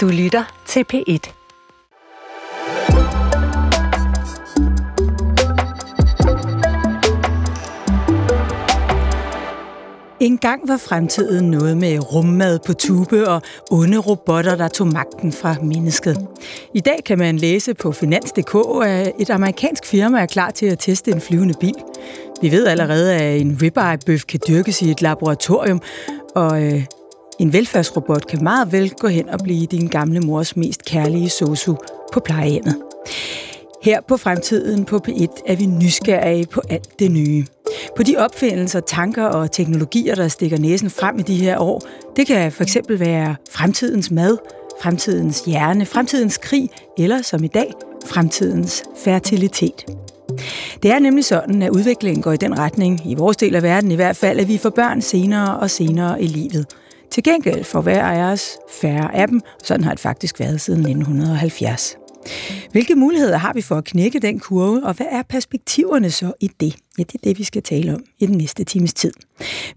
Du lytter til P1. En gang var fremtiden noget med rummad på tube og onde robotter, der tog magten fra mennesket. I dag kan man læse på Finans.dk, at et amerikansk firma er klar til at teste en flyvende bil. Vi ved allerede, at en ribeye-bøf kan dyrkes i et laboratorium, og øh, en velfærdsrobot kan meget vel gå hen og blive din gamle mors mest kærlige sosu på plejehjemmet. Her på Fremtiden på P1 er vi nysgerrige på alt det nye. På de opfindelser, tanker og teknologier, der stikker næsen frem i de her år. Det kan for eksempel være fremtidens mad, fremtidens hjerne, fremtidens krig, eller som i dag, fremtidens fertilitet. Det er nemlig sådan, at udviklingen går i den retning, i vores del af verden i hvert fald, at vi får børn senere og senere i livet. Til gengæld får hver af os færre af dem, og sådan har det faktisk været siden 1970. Hvilke muligheder har vi for at knække den kurve, og hvad er perspektiverne så i det? Ja, det er det, vi skal tale om i den næste times tid.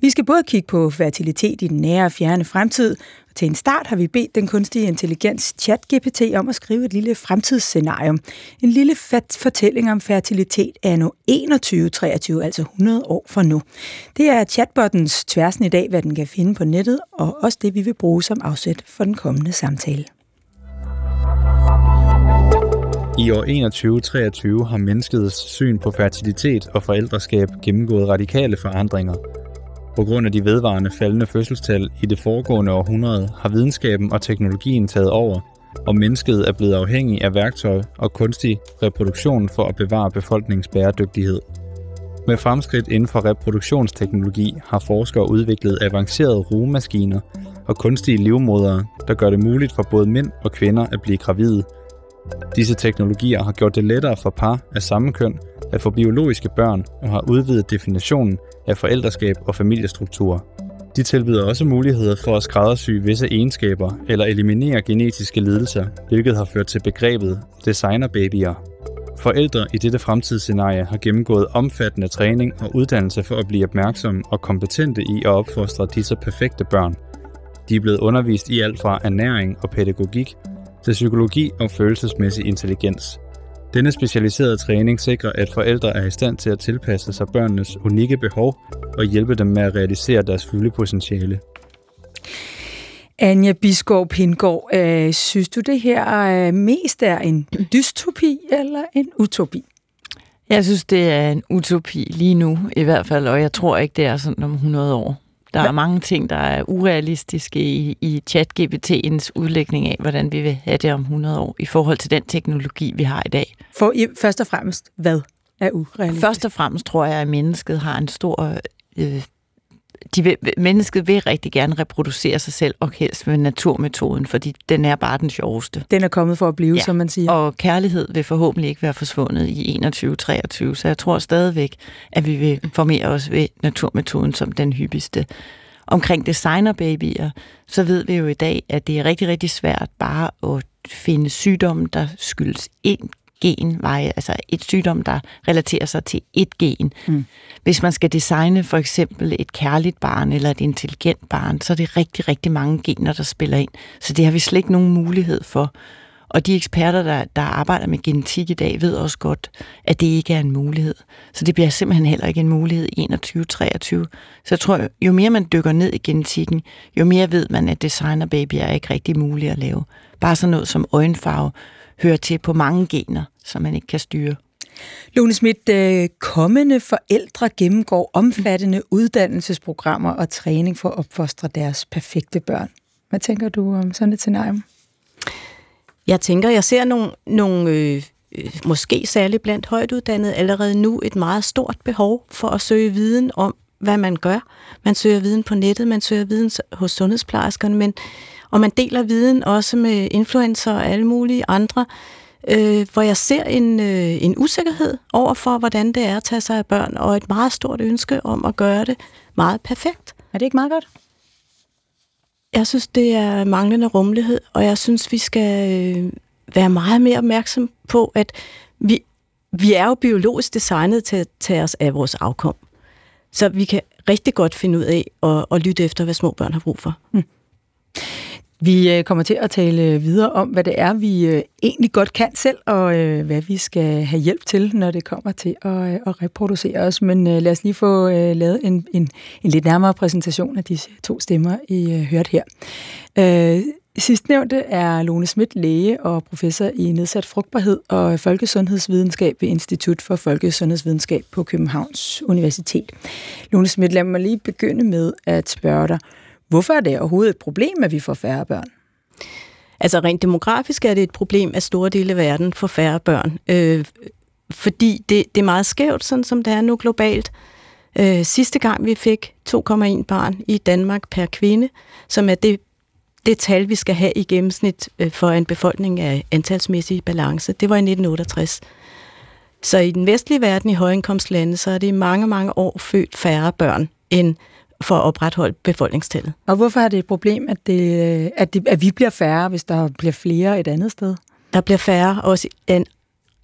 Vi skal både kigge på fertilitet i den nære og fjerne fremtid, og til en start har vi bedt den kunstige intelligens ChatGPT om at skrive et lille fremtidsscenario. En lille fortælling om fertilitet er nu 2123, altså 100 år fra nu. Det er chatbottens tværsen i dag, hvad den kan finde på nettet, og også det, vi vil bruge som afsæt for den kommende samtale. I år 2123 har menneskets syn på fertilitet og forældreskab gennemgået radikale forandringer. På grund af de vedvarende faldende fødselstal i det foregående århundrede har videnskaben og teknologien taget over, og mennesket er blevet afhængig af værktøj og kunstig reproduktion for at bevare befolkningens bæredygtighed. Med fremskridt inden for reproduktionsteknologi har forskere udviklet avancerede rugemaskiner og kunstige livmodere, der gør det muligt for både mænd og kvinder at blive gravide – Disse teknologier har gjort det lettere for par af samme køn at få biologiske børn og har udvidet definitionen af forældreskab og familiestrukturer. De tilbyder også muligheder for at skræddersy visse egenskaber eller eliminere genetiske lidelser, hvilket har ført til begrebet designerbabyer. Forældre i dette fremtidsscenarie har gennemgået omfattende træning og uddannelse for at blive opmærksomme og kompetente i at opfostre disse perfekte børn. De er blevet undervist i alt fra ernæring og pædagogik til psykologi og følelsesmæssig intelligens. Denne specialiserede træning sikrer, at forældre er i stand til at tilpasse sig børnenes unikke behov og hjælpe dem med at realisere deres fulde potentiale. Anja Biskov Pindgaard, øh, synes du det her øh, mest er en dystopi eller en utopi? Jeg synes, det er en utopi lige nu i hvert fald, og jeg tror ikke, det er sådan om 100 år. Der er mange ting, der er urealistiske i, i chat-GPT'ens udlægning af, hvordan vi vil have det om 100 år, i forhold til den teknologi, vi har i dag. For først og fremmest, hvad er urealistisk? Først og fremmest tror jeg, at mennesket har en stor øh, de vil, mennesket vil rigtig gerne reproducere sig selv, og helst med naturmetoden, fordi den er bare den sjoveste. Den er kommet for at blive, ja. som man siger. Og kærlighed vil forhåbentlig ikke være forsvundet i 21-23, så jeg tror stadigvæk, at vi vil formere os ved naturmetoden som den hyppigste. Omkring designerbabyer, så ved vi jo i dag, at det er rigtig, rigtig svært bare at finde sygdomme, der skyldes én genveje, altså et sygdom, der relaterer sig til et gen. Mm. Hvis man skal designe for eksempel et kærligt barn eller et intelligent barn, så er det rigtig, rigtig mange gener, der spiller ind. Så det har vi slet ikke nogen mulighed for. Og de eksperter, der, der arbejder med genetik i dag, ved også godt, at det ikke er en mulighed. Så det bliver simpelthen heller ikke en mulighed i 21-23. Så jeg tror, jo mere man dykker ned i genetikken, jo mere ved man, at designer baby er ikke rigtig muligt at lave. Bare sådan noget som øjenfarve hører til på mange gener, som man ikke kan styre. Lone Schmidt, øh, kommende forældre gennemgår omfattende uddannelsesprogrammer og træning for at opfostre deres perfekte børn. Hvad tænker du om sådan et scenarie? Jeg tænker, jeg ser nogle, nogle øh, øh, måske særligt blandt højtuddannede allerede nu et meget stort behov for at søge viden om, hvad man gør. Man søger viden på nettet, man søger viden hos sundhedsplejerskerne, men, og man deler viden også med influencer og alle mulige andre, øh, hvor jeg ser en, øh, en usikkerhed over for, hvordan det er at tage sig af børn, og et meget stort ønske om at gøre det meget perfekt. Er det ikke meget godt? Jeg synes, det er manglende rummelighed, og jeg synes, vi skal øh, være meget mere opmærksom på, at vi, vi er jo biologisk designet til at tage os af vores afkom. Så vi kan rigtig godt finde ud af at, at lytte efter, hvad små børn har brug for. Mm. Vi øh, kommer til at tale øh, videre om, hvad det er, vi øh, egentlig godt kan selv, og hvad vi skal have hjælp til, når det kommer til at, at reproducere os. Men lad os lige få lavet en, en, en lidt nærmere præsentation af de to stemmer, I hørt her. Sidstnævnte er Lone Schmidt, læge og professor i nedsat frugtbarhed og folkesundhedsvidenskab ved Institut for Folkesundhedsvidenskab på Københavns Universitet. Lone Schmidt, lad mig lige begynde med at spørge dig, Hvorfor er det overhovedet et problem, at vi får færre børn? Altså rent demografisk er det et problem, at store dele af verden får færre børn. Øh, fordi det, det er meget skævt, sådan som det er nu globalt. Øh, sidste gang vi fik 2,1 barn i Danmark per kvinde, som er det, det tal, vi skal have i gennemsnit øh, for en befolkning af antalsmæssig balance, det var i 1968. Så i den vestlige verden, i højindkomstlande, så er det i mange, mange år født færre børn end for at opretholde befolkningstallet. Og hvorfor er det et problem, at, det, at, det, at vi bliver færre, hvis der bliver flere et andet sted? Der bliver færre også end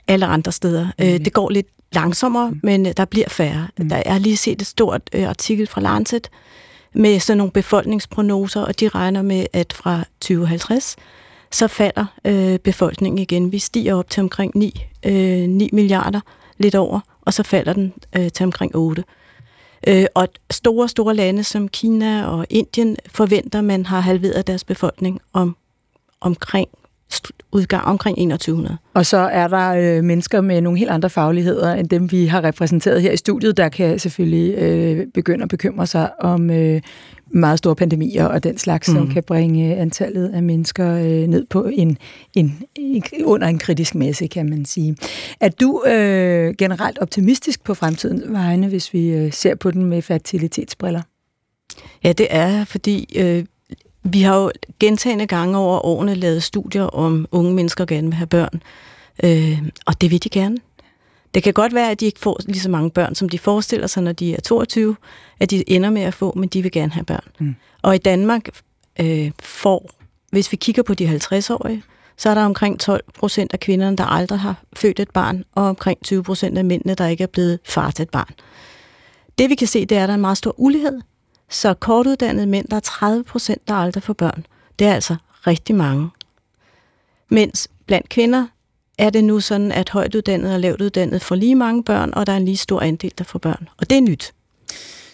alle andre steder. Mm. Det går lidt langsommere, mm. men øh, der bliver færre. Mm. Der er lige set et stort øh, artikel fra Lancet med sådan nogle befolkningsprognoser, og de regner med, at fra 2050, så falder øh, befolkningen igen. Vi stiger op til omkring 9, øh, 9 milliarder, lidt over, og så falder den øh, til omkring 8. Øh, og store, store lande som Kina og Indien forventer, man har halveret deres befolkning om omkring udgang omkring 2100. Og så er der øh, mennesker med nogle helt andre fagligheder end dem, vi har repræsenteret her i studiet, der kan selvfølgelig øh, begynde at bekymre sig om øh, meget store pandemier og den slags, mm. som kan bringe antallet af mennesker øh, ned på en, en, en under en kritisk masse, kan man sige. Er du øh, generelt optimistisk på fremtidens vegne, hvis vi øh, ser på den med fertilitetsbriller? Ja, det er fordi øh, vi har jo gentagende gange over årene lavet studier om unge mennesker gerne vil have børn, øh, og det vil de gerne. Det kan godt være, at de ikke får lige så mange børn, som de forestiller sig, når de er 22, at de ender med at få, men de vil gerne have børn. Mm. Og i Danmark øh, får, hvis vi kigger på de 50-årige, så er der omkring 12 procent af kvinderne, der aldrig har født et barn, og omkring 20 procent af mændene, der ikke er blevet far til et barn. Det vi kan se, det er, at der er en meget stor ulighed. Så kortuddannede mænd, der er 30 procent, der aldrig får børn. Det er altså rigtig mange. Mens blandt kvinder, er det nu sådan, at højtuddannede og lavtuddannede får lige mange børn, og der er en lige stor andel, der får børn. Og det er nyt.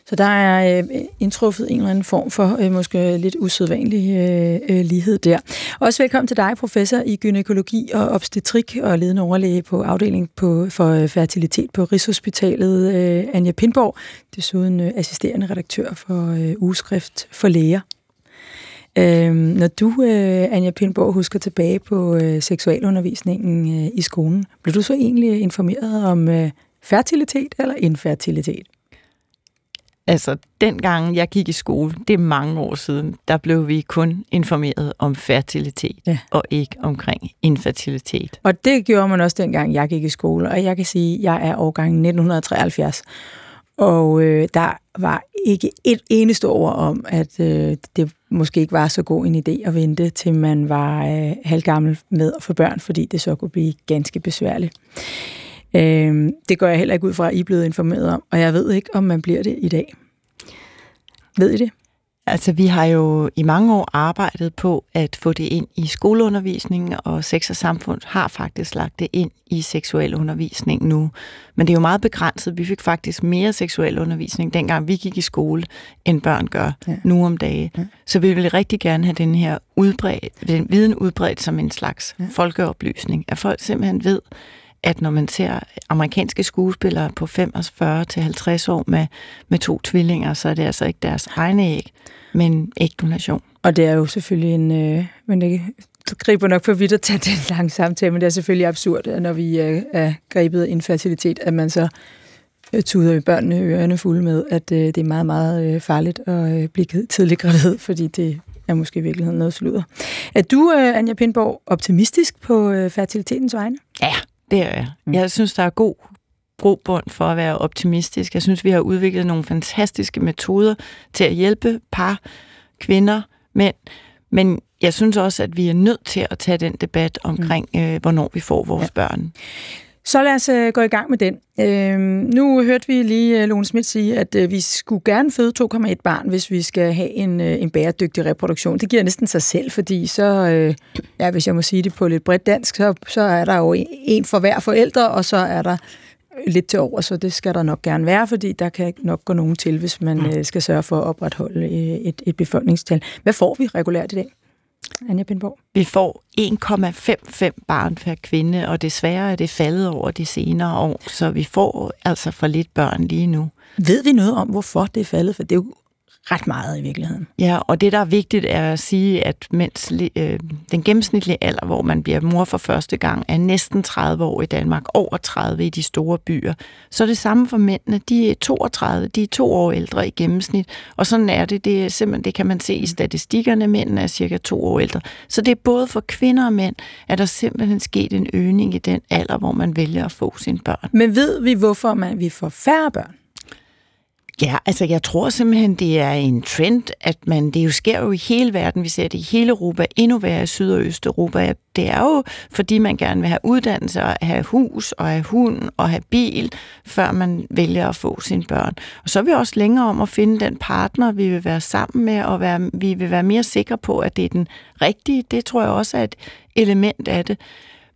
Så der er øh, indtruffet en eller anden form for øh, måske lidt usædvanlig øh, øh, lighed der. Også velkommen til dig, professor i gynækologi og obstetrik og ledende overlæge på afdelingen på, for øh, fertilitet på Rigshospitalet, øh, Anja Pindborg, desuden øh, assisterende redaktør for øh, ugeskrift for læger. Øh, når du, øh, Anja Pindborg, husker tilbage på øh, seksualundervisningen øh, i skolen, blev du så egentlig informeret om øh, fertilitet eller infertilitet? Altså, dengang jeg gik i skole, det er mange år siden, der blev vi kun informeret om fertilitet, ja. og ikke omkring infertilitet. Og det gjorde man også dengang jeg gik i skole, og jeg kan sige, at jeg er årgang 1973. Og øh, der var ikke et eneste ord om, at øh, det måske ikke var så god en idé at vente, til man var øh, halvgammel med at få børn, fordi det så kunne blive ganske besværligt. Øh, det går jeg heller ikke ud fra, at I er blevet informeret om, og jeg ved ikke, om man bliver det i dag. Ved I det? Altså, vi har jo i mange år arbejdet på at få det ind i skoleundervisningen, og Sex og Samfund har faktisk lagt det ind i seksualundervisning nu. Men det er jo meget begrænset. Vi fik faktisk mere seksualundervisning, dengang vi gik i skole, end børn gør ja. nu om dage. Ja. Så vi vil rigtig gerne have den her udbredt, den viden udbredt som en slags ja. folkeoplysning, at folk simpelthen ved, at når man ser amerikanske skuespillere på 45 til 50 år med, med to tvillinger, så er det altså ikke deres egne æg, men ægdonation. Og det er jo selvfølgelig en... Øh, men det griber nok for vidt at tage den lange samtale, men det er selvfølgelig absurd, at når vi øh, er grebet af infertilitet, at man så øh, tuder børnene ørerne fulde med, at øh, det er meget, meget øh, farligt at øh, blive tidligt gravid, fordi det er måske i virkeligheden noget sludder. Er du, øh, Anja Pindborg, optimistisk på øh, fertilitetens vegne? Ja, det er jeg. Mm. Jeg synes, der er god grobund for at være optimistisk. Jeg synes, vi har udviklet nogle fantastiske metoder til at hjælpe par, kvinder, mænd. Men jeg synes også, at vi er nødt til at tage den debat omkring, mm. øh, hvornår vi får vores ja. børn. Så lad os øh, gå i gang med den. Øh, nu hørte vi lige øh, Lone Schmidt sige, at øh, vi skulle gerne føde 2,1 barn, hvis vi skal have en, øh, en bæredygtig reproduktion. Det giver næsten sig selv, fordi så, øh, ja, hvis jeg må sige det på lidt bredt dansk, så, så er der jo en for hver forældre, og så er der lidt til over, så det skal der nok gerne være, fordi der kan nok gå nogen til, hvis man mm. øh, skal sørge for at opretholde et, et befolkningstal. Hvad får vi regulært i dag? Anja Pindborg? Vi får 1,55 barn per kvinde, og desværre er det faldet over de senere år, så vi får altså for lidt børn lige nu. Ved vi noget om, hvorfor det er faldet? For det er jo ret meget i virkeligheden. Ja, og det, der er vigtigt, er at sige, at mens øh, den gennemsnitlige alder, hvor man bliver mor for første gang, er næsten 30 år i Danmark, over 30 i de store byer, så er det samme for mændene. De er 32, de er to år ældre i gennemsnit, og sådan er det. Det, er simpelthen, det kan man se i statistikkerne. Mændene er cirka to år ældre. Så det er både for kvinder og mænd, at der simpelthen sket en øgning i den alder, hvor man vælger at få sine børn. Men ved vi, hvorfor man, vi får færre børn? Ja, altså jeg tror simpelthen, det er en trend, at man, det jo sker jo i hele verden, vi ser det i hele Europa, endnu værre i Syd- og Østeuropa. Det er jo, fordi man gerne vil have uddannelse, og have hus, og have hund, og have bil, før man vælger at få sine børn. Og så er vi også længere om at finde den partner, vi vil være sammen med, og være, vi vil være mere sikre på, at det er den rigtige. Det tror jeg også er et element af det.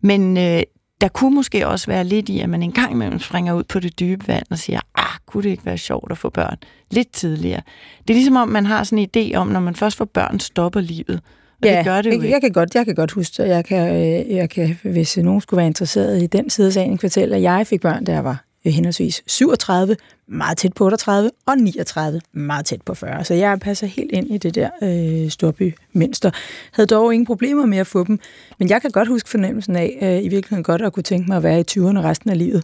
Men øh, der kunne måske også være lidt i, at man en gang imellem springer ud på det dybe vand og siger, ah, kunne det ikke være sjovt at få børn lidt tidligere? Det er ligesom om, man har sådan en idé om, når man først får børn, stopper livet. Og ja, det gør det jo jeg, ikke. Jeg kan godt, jeg kan godt huske, jeg kan, øh, jeg kan, hvis nogen skulle være interesseret i den side af sagen, fortælle, at jeg fik børn, da jeg var Øh, henholdsvis 37, meget tæt på 38, og 39, meget tæt på 40. Så jeg passer helt ind i det der øh, storbymønster. Havde dog ingen problemer med at få dem, men jeg kan godt huske fornemmelsen af, øh, i virkeligheden godt at kunne tænke mig at være i 20'erne resten af livet.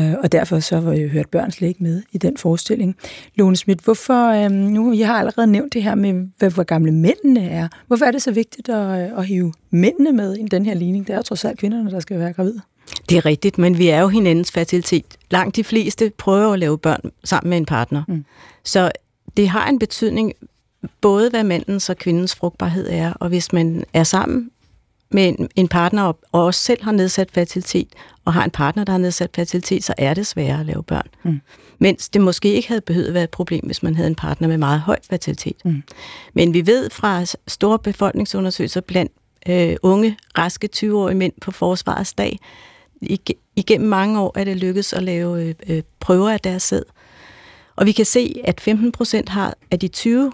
Øh, og derfor så var jeg hørt børn slet ikke med i den forestilling. Lone Schmidt, hvorfor, øh, nu jeg har allerede nævnt det her med, hvad, hvor gamle mændene er. Hvorfor er det så vigtigt at, øh, at hive mændene med i den her ligning? Det er jo trods alt kvinderne, der skal være gravide. Det er rigtigt, men vi er jo hinandens fertilitet. Langt de fleste prøver at lave børn sammen med en partner. Mm. Så det har en betydning, både hvad mandens og kvindens frugtbarhed er, og hvis man er sammen med en partner, og også selv har nedsat fertilitet, og har en partner, der har nedsat fertilitet, så er det sværere at lave børn. Mm. Mens det måske ikke havde behøvet at være et problem, hvis man havde en partner med meget høj fertilitet. Mm. Men vi ved fra store befolkningsundersøgelser blandt øh, unge, raske 20-årige mænd på forsvarets dag, igennem mange år er det lykkedes at lave øh, øh, prøver af deres sæd. Og vi kan se, at 15 procent har af de 20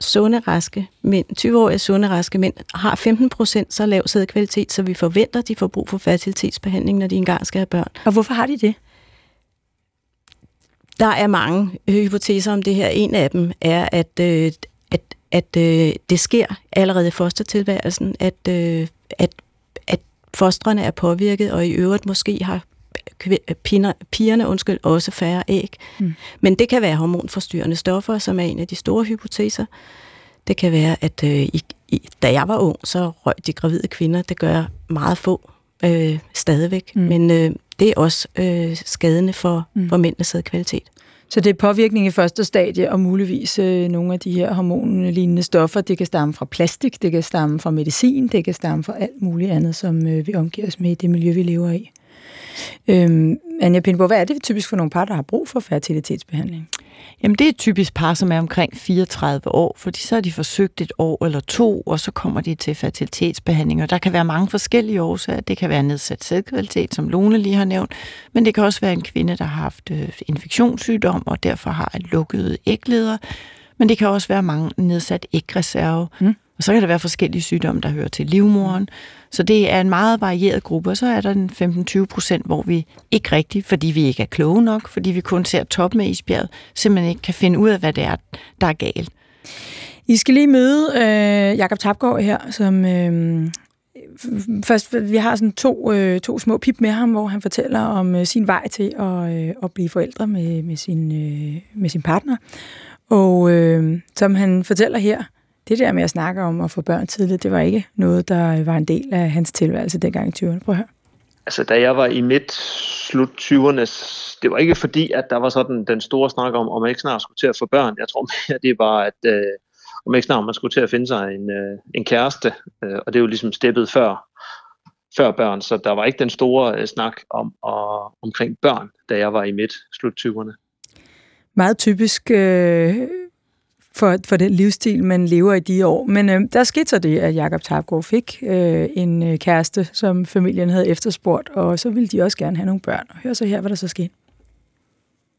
sunde, raske mænd, 20-årige sunde, raske mænd, har 15 procent så lav sædkvalitet, så vi forventer, at de får brug for fertilitetsbehandling, når de engang skal have børn. Og hvorfor har de det? Der er mange hypoteser om det her. En af dem er, at, øh, at, at øh, det sker allerede i fostertilværelsen, at, øh, at fostrene er påvirket, og i øvrigt måske har piger, pigerne undskyld, også færre æg. Mm. Men det kan være hormonforstyrrende stoffer, som er en af de store hypoteser. Det kan være, at øh, i, i, da jeg var ung, så røg de gravide kvinder. Det gør meget få øh, stadigvæk. Mm. Men øh, det er også øh, skadende for, mm. for mændenes kvalitet. Så det er påvirkning i første stadie, og muligvis øh, nogle af de her hormonlignende stoffer, det kan stamme fra plastik, det kan stamme fra medicin, det kan stamme fra alt muligt andet, som øh, vi omgiver os med i det miljø, vi lever i. Øhm, Anja Pindborg, hvad er det typisk for nogle par, der har brug for fertilitetsbehandling? Jamen det er typisk par, som er omkring 34 år, fordi så har de forsøgt et år eller to, og så kommer de til fertilitetsbehandling. Og der kan være mange forskellige årsager. Det kan være nedsat sædkvalitet, som Lone lige har nævnt, men det kan også være en kvinde, der har haft øh, infektionssygdom og derfor har et lukket ægleder. Men det kan også være mange nedsat ægreserve. Mm. Og så kan der være forskellige sygdomme, der hører til livmoren. Så det er en meget varieret gruppe, og så er der en 15-20 procent, hvor vi ikke rigtigt, fordi vi ikke er kloge nok, fordi vi kun ser toppen af isbjerget, simpelthen ikke kan finde ud af, hvad det er, der er galt. I skal lige møde øh, Jakob Tapgaard her, som... Øh, først, vi har sådan to, øh, to små pip med ham, hvor han fortæller om øh, sin vej til at, øh, at blive forældre med, med, sin, øh, med sin partner. Og øh, som han fortæller her, det der med at snakke om at få børn tidligt, det var ikke noget, der var en del af hans tilværelse dengang i 20'erne. Prøv at høre. Altså, da jeg var i midt slut 20'erne, det var ikke fordi, at der var sådan den store snak om, om man ikke snart skulle til at få børn. Jeg tror mere, det var, at øh, om ikke snart man skulle til at finde sig en, øh, en kæreste, øh, og det er jo ligesom steppet før, før børn, så der var ikke den store øh, snak om og, omkring børn, da jeg var i midt slut 20'erne. Meget typisk øh, for, for den livsstil, man lever i de år. Men øh, der skete så det, at Jakob Tarpgaard fik øh, en øh, kæreste, som familien havde efterspurgt, og så ville de også gerne have nogle børn. Og hør så her, hvad der så skete.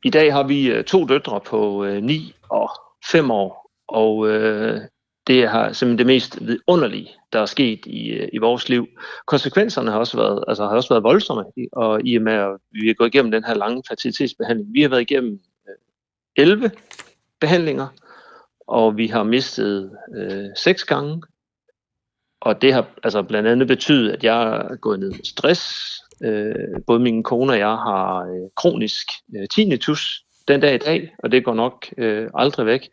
I dag har vi øh, to døtre på øh, 9 og 5 år, og øh, det har simpelthen det mest vidunderlige, der er sket i, øh, i vores liv. Konsekvenserne har også været, altså har også været voldsomme, og i og med, at vi er gået igennem den her lange fertilitetsbehandling. Vi har været igennem øh, 11 behandlinger, og vi har mistet øh, seks gange. Og det har altså blandt andet betydet, at jeg er gået ned med stress. Øh, både min kone og jeg har øh, kronisk øh, tinnitus den dag i dag, og det går nok øh, aldrig væk.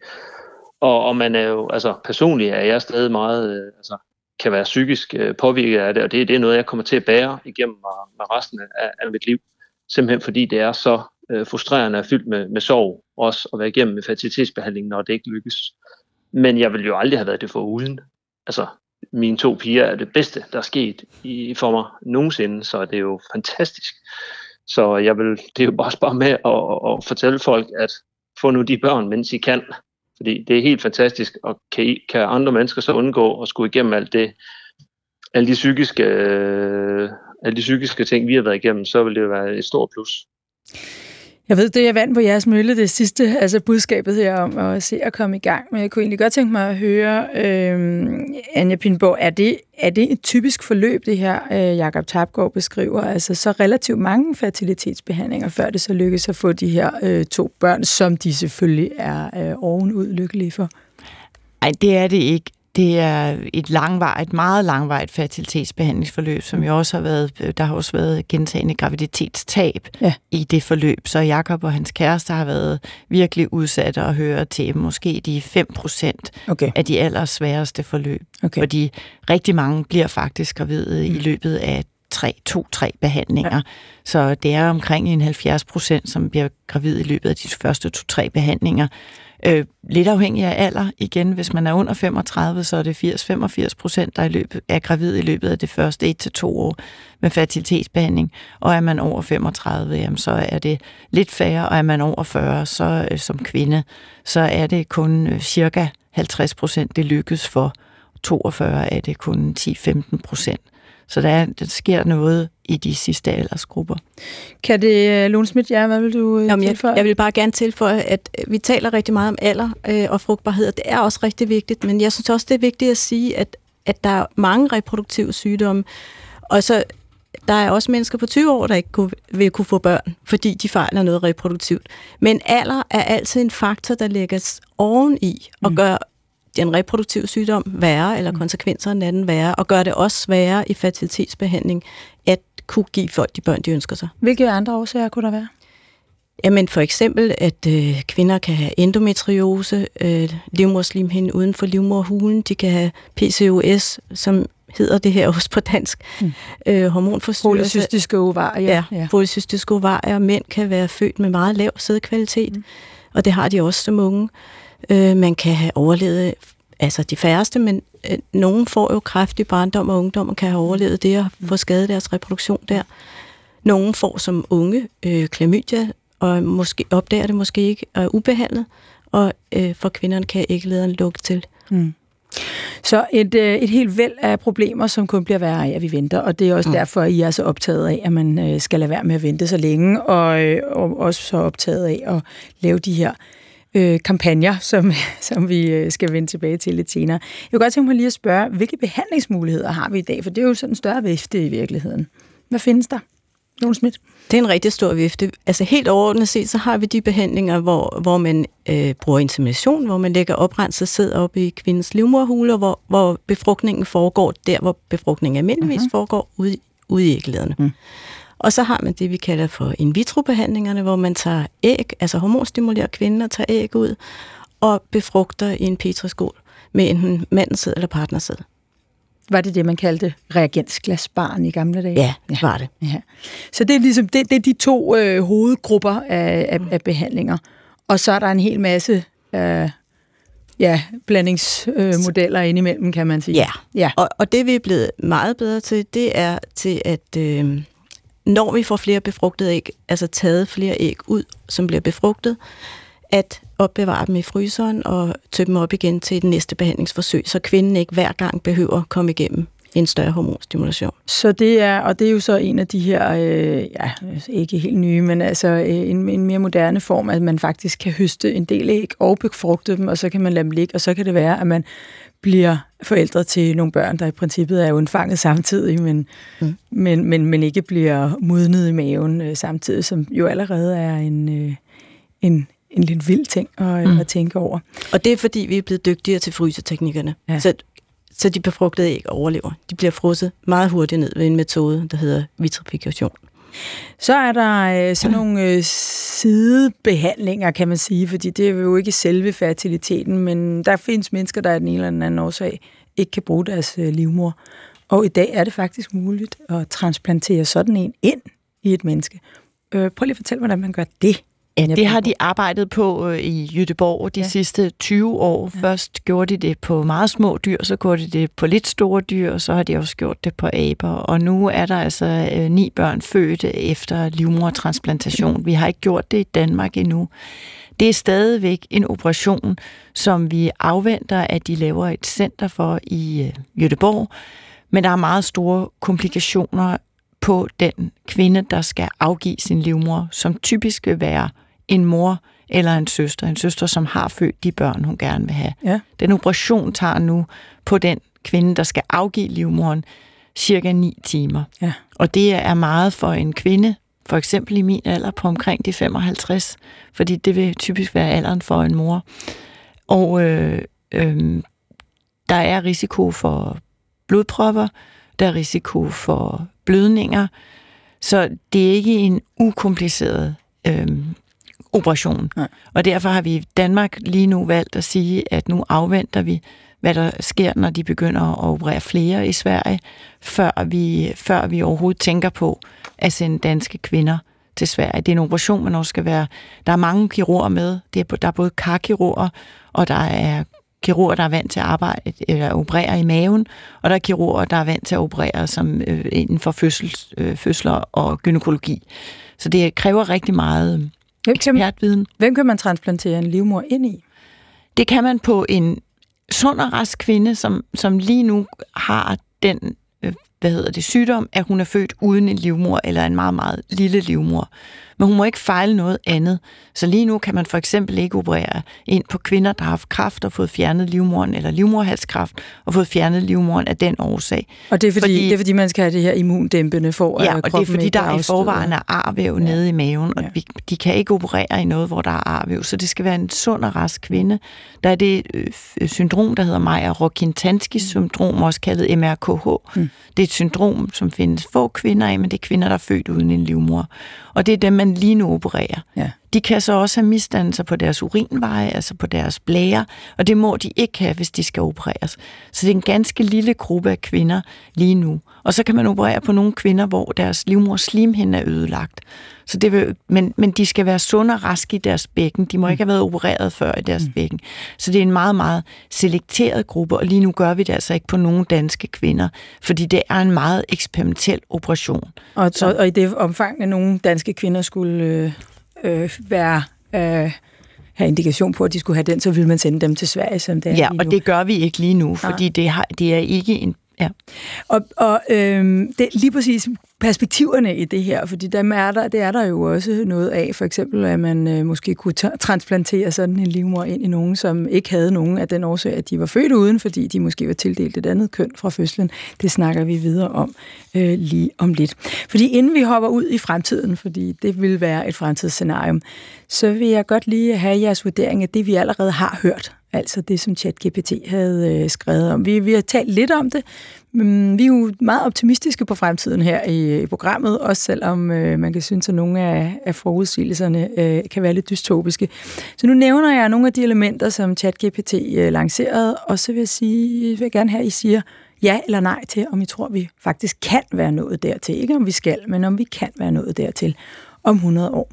Og, og man er jo, altså personligt er jeg stadig meget, øh, altså kan være psykisk øh, påvirket af det, og det, det er noget, jeg kommer til at bære igennem med, med resten af, af mit liv. Simpelthen fordi det er så øh, frustrerende og fyldt med, med sorg, også at være igennem med fertilitetsbehandling, når det ikke lykkes. Men jeg vil jo aldrig have været det for uden. Altså, mine to piger er det bedste, der er sket i, for mig nogensinde, så det er jo fantastisk. Så jeg vil, det er jo bare bare med at, at fortælle folk, at få nu de børn, mens I kan. Fordi det er helt fantastisk, og kan, I, kan andre mennesker så undgå at skulle igennem alt det, alle de psykiske, øh, alle de psykiske ting, vi har været igennem, så vil det jo være et stort plus. Jeg ved, det er vand på jeres mølle, det sidste, altså budskabet her om at se at komme i gang. Men jeg kunne egentlig godt tænke mig at høre, øh, Anja Pindborg, er det, er det et typisk forløb, det her øh, Jakob Tapgaard beskriver? Altså så relativt mange fertilitetsbehandlinger, før det så lykkes at få de her øh, to børn, som de selvfølgelig er øh, ovenud lykkelige for? Nej, det er det ikke det er et langvarigt, meget langvarigt fertilitetsbehandlingsforløb, som jo også har været, der har også været gentagende graviditetstab ja. i det forløb. Så Jakob og hans kæreste har været virkelig udsatte og høre til måske de 5 procent okay. af de allersværeste forløb. Okay. Fordi rigtig mange bliver faktisk gravide mm. i løbet af tre, to-tre behandlinger. Ja. Så det er omkring en 70 procent, som bliver gravid i løbet af de første to-tre behandlinger. Øh, lidt afhængig af alder. Igen, hvis man er under 35, så er det 80-85 procent, der er, løbet, er gravid i løbet af det første 1 til år med fertilitetsbehandling. Og er man over 35, jamen, så er det lidt færre, og er man over 40, så øh, som kvinde, så er det kun øh, cirka 50 procent, det lykkes for. 42 er det kun 10-15 procent. Så der, er, der sker noget i de sidste aldersgrupper. Kan det, øh, Lone Schmidt, ja, hvad vil du øh, Jamen, tilføje? Jeg, jeg vil bare gerne tilføje, at øh, vi taler rigtig meget om alder øh, og frugtbarhed, og det er også rigtig vigtigt, men jeg synes også, det er vigtigt at sige, at, at der er mange reproduktive sygdomme, og så der er også mennesker på 20 år, der ikke kunne, vil kunne få børn, fordi de fejler noget reproduktivt. Men alder er altid en faktor, der lægges oveni og mm. gør den reproduktive sygdom værre, eller mm. konsekvenserne af den værre, og gør det også sværere i fertilitetsbehandling at kunne give folk de børn, de ønsker sig. Hvilke andre årsager kunne der være? Jamen for eksempel, at øh, kvinder kan have endometriose, øh, livmorslimhinde uden for livmorhulen, de kan have PCOS, som hedder det her også på dansk, mm. øh, hormonforstyrrelse. Polycystiske ovarier. Ja, ja. polycystiske ovarier. Mænd kan være født med meget lav sædkvalitet, mm. og det har de også som unge. Øh, man kan have overlevet, altså de færreste, men øh, nogen får jo kræft i barndom og ungdom og kan have overlevet det og få skadet deres reproduktion der. Nogen får som unge øh, klamydia, og måske opdager det måske ikke og er ubehandlet, og øh, for kvinderne kan ikke lederen lukke til. Mm. Så et, øh, et helt væld af problemer, som kun bliver værre af, at vi venter, og det er også mm. derfor, I er så optaget af, at man øh, skal lade være med at vente så længe, og, øh, og også så optaget af at lave de her øh, kampagner, som, som vi øh, skal vende tilbage til lidt senere. Jeg kunne godt tænke mig lige at spørge, hvilke behandlingsmuligheder har vi i dag? For det er jo sådan en større vifte i virkeligheden. Hvad findes der? Nogen Schmidt? Det er en rigtig stor vifte. Altså helt overordnet set, så har vi de behandlinger, hvor, hvor man øh, bruger insemination, hvor man lægger oprenset sæd op i kvindens livmorhule, hvor, hvor befrugtningen foregår der, hvor befrugtningen almindeligvis uh-huh. foregår ude, ude i æggelederne. Uh-huh. Og så har man det, vi kalder for in vitro-behandlingerne, hvor man tager æg, altså hormonstimulerer kvinder, tager æg ud og befrugter i en petriskål med enten mandens eller partnersæd. Var det det, man kaldte reagensglasbarn i gamle dage? Ja, det var det. Ja. Så det er ligesom det, det er de to øh, hovedgrupper af, af, af behandlinger. Og så er der en hel masse øh, ja, blandingsmodeller øh, indimellem, kan man sige. Ja, ja. Og, og det vi er blevet meget bedre til, det er til at, øh, når vi får flere befrugtede æg, altså taget flere æg ud, som bliver befrugtet, at opbevare dem i fryseren og tømme dem op igen til det næste behandlingsforsøg, så kvinden ikke hver gang behøver at komme igennem en større hormonstimulation. Så det er, og det er jo så en af de her, øh, ja, ikke helt nye, men altså øh, en, en mere moderne form, at man faktisk kan høste en del æg og befrugte dem, og så kan man lade dem ligge, og så kan det være, at man bliver forældre til nogle børn, der i princippet er undfanget samtidig, men, mm. men, men, men ikke bliver modnet i maven øh, samtidig, som jo allerede er en, øh, en, en lidt vild ting at, mm. at tænke over. Og det er fordi, vi er blevet dygtigere til fryseteknikkerne. Ja. Så så de befrugtede æg overlever. De bliver frosset meget hurtigt ned ved en metode, der hedder vitrifikation. Så er der øh, sådan nogle øh, sidebehandlinger, kan man sige, fordi det er jo ikke selve fertiliteten, men der findes mennesker, der af den ene eller den anden årsag ikke kan bruge deres øh, livmor. Og i dag er det faktisk muligt at transplantere sådan en ind i et menneske. Øh, prøv lige at fortælle, hvordan man gør det. Ja, det har de arbejdet på øh, i Jødeborg de ja. sidste 20 år. Først gjorde de det på meget små dyr, så gjorde de det på lidt store dyr, og så har de også gjort det på aber. Og nu er der altså øh, ni børn født efter livmortransplantation. Vi har ikke gjort det i Danmark endnu. Det er stadigvæk en operation, som vi afventer, at de laver et center for i øh, Jødeborg. Men der er meget store komplikationer på den kvinde, der skal afgive sin livmor, som typisk vil være en mor eller en søster. En søster, som har født de børn, hun gerne vil have. Ja. Den operation tager nu på den kvinde, der skal afgive livmoren, cirka 9 timer. Ja. Og det er meget for en kvinde, for eksempel i min alder på omkring de 55, fordi det vil typisk være alderen for en mor. Og øh, øh, der er risiko for blodpropper, der er risiko for blødninger, så det er ikke en ukompliceret øh, operation. Nej. Og derfor har vi i Danmark lige nu valgt at sige, at nu afventer vi, hvad der sker, når de begynder at operere flere i Sverige, før vi, før vi overhovedet tænker på at sende danske kvinder til Sverige. Det er en operation, man også skal være... Der er mange kirurger med. Det er, der er både karkirurger, og der er kirurger, der er vant til at arbejde, eller operere i maven, og der er kirurger, der er vant til at operere som øh, inden for fødsels, øh, fødsler og gynækologi. Så det kræver rigtig meget hvem kan, ekspertviden. Hvem kan man transplantere en livmor ind i? Det kan man på en sund og rask kvinde, som, som lige nu har den øh, hvad hedder det, sygdom, at hun er født uden en livmor eller en meget, meget lille livmor men hun må ikke fejle noget andet. Så lige nu kan man for eksempel ikke operere ind på kvinder, der har haft kræft og fået fjernet livmoren, eller livmorhalskræft og fået fjernet livmoren af den årsag. Og det er fordi, fordi, det er fordi man skal have det her immundæmpende for, ja, at og det er fordi, der er i forvejen er arvæv ja. nede i maven, og ja. vi, de kan ikke operere i noget, hvor der er arvæv, så det skal være en sund og rask kvinde. Der er det øh, syndrom, der hedder Maja Rokintanski syndrom, også kaldet MRKH. Mm. Det er et syndrom, som findes få kvinder af, men det er kvinder, der er født uden en livmor. Og det er dem, man lige nu opererer. Ja. De kan så også have misdannelser på deres urinveje, altså på deres blære, og det må de ikke have, hvis de skal opereres. Så det er en ganske lille gruppe af kvinder lige nu. Og så kan man operere på nogle kvinder, hvor deres livmors slimhinde er ødelagt. Så det vil, men, men de skal være sunde og raske i deres bækken. De må ikke have været opereret før i deres mm. bækken. Så det er en meget, meget selekteret gruppe, og lige nu gør vi det altså ikke på nogle danske kvinder, fordi det er en meget eksperimentel operation. Og, så, og i det omfang, at nogle danske kvinder skulle øh, øh, være... Øh, have indikation på, at de skulle have den, så vil man sende dem til Sverige, som det er Ja, og det gør vi ikke lige nu, fordi det, har, det er ikke en Ja. Og, og øhm, det, lige præcis perspektiverne i det her, fordi dem er der, det er der jo også noget af, for eksempel at man øh, måske kunne transplantere sådan en livmor ind i nogen, som ikke havde nogen af den årsag, at de var født uden, fordi de måske var tildelt et andet køn fra fødslen. Det snakker vi videre om øh, lige om lidt. Fordi inden vi hopper ud i fremtiden, fordi det vil være et fremtidsscenarium, så vil jeg godt lige have jeres vurdering af det, vi allerede har hørt altså det, som ChatGPT havde øh, skrevet om. Vi, vi har talt lidt om det, Mm, vi er jo meget optimistiske på fremtiden her i, i programmet, også selvom øh, man kan synes, at nogle af, af forudsigelserne øh, kan være lidt dystopiske. Så nu nævner jeg nogle af de elementer, som ChatGPT øh, lancerede, og så vil jeg, sige, vil jeg gerne have, at I siger ja eller nej til, om I tror, vi faktisk kan være nået dertil. Ikke om vi skal, men om vi kan være nået dertil om 100 år.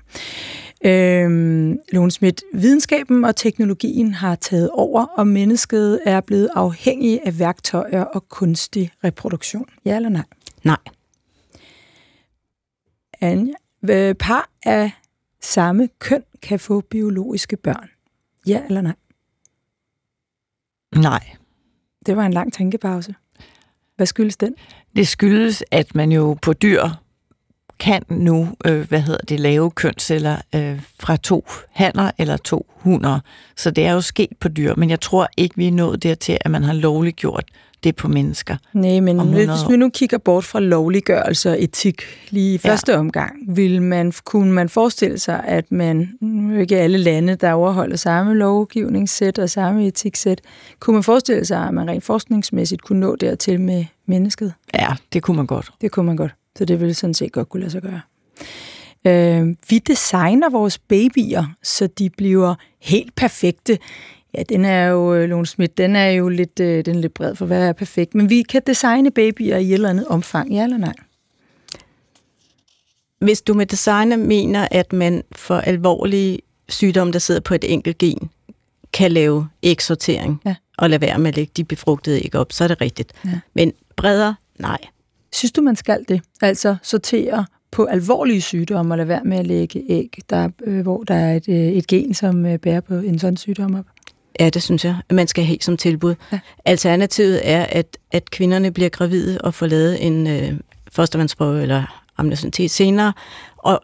Øhm, Lone Schmidt, videnskaben og teknologien har taget over, og mennesket er blevet afhængig af værktøjer og kunstig reproduktion. Ja eller nej? Nej. Anja, par af samme køn kan få biologiske børn. Ja eller nej? Nej. Det var en lang tænkepause. Hvad skyldes den? Det skyldes, at man jo på dyr kan nu, øh, hvad hedder det, lave kønsceller øh, fra to hanner eller to hunder. Så det er jo sket på dyr, men jeg tror ikke, vi er nået dertil, at man har lovligt gjort det på mennesker. Nej, men hvis vi nu kigger bort fra lovliggørelse og etik lige i første ja. omgang, vil man, kunne man forestille sig, at man, ikke alle lande, der overholder samme lovgivningssæt og samme etiksæt, kunne man forestille sig, at man rent forskningsmæssigt kunne nå dertil med mennesket? Ja, det kunne man godt. Det kunne man godt. Så det ville sådan set godt kunne lade sig gøre. Øh, vi designer vores babyer, så de bliver helt perfekte. Ja, den er jo, øh, Lone Schmidt, den er jo lidt, øh, den er lidt bred for, hvad er perfekt. Men vi kan designe babyer i et eller andet omfang, ja eller nej? Hvis du med designer mener, at man for alvorlige sygdomme, der sidder på et enkelt gen, kan lave ægsortering ja. og lade være med at lægge de befrugtede æg op, så er det rigtigt. Ja. Men bredere, nej. Synes du, man skal det? Altså sortere på alvorlige sygdomme og lade være med at lægge æg, der, øh, hvor der er et, øh, et gen, som øh, bærer på en sådan sygdom op? Ja, det synes jeg, man skal have som tilbud. Ja. Alternativet er, at, at kvinderne bliver gravide og får lavet en øh, fostervandsprøve eller amniocentet senere, og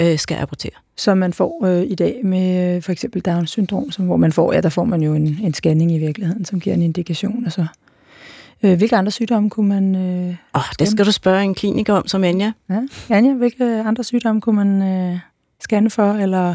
øh, skal abortere. Som man får øh, i dag med øh, for eksempel Down-syndrom, som, hvor man får, ja, der får man jo en, en scanning i virkeligheden, som giver en indikation, og så hvilke andre sygdomme kunne man... Øh, oh, det skal du spørge en kliniker om, som Anja. Ja. Anja, hvilke andre sygdomme kunne man øh, scanne for, eller...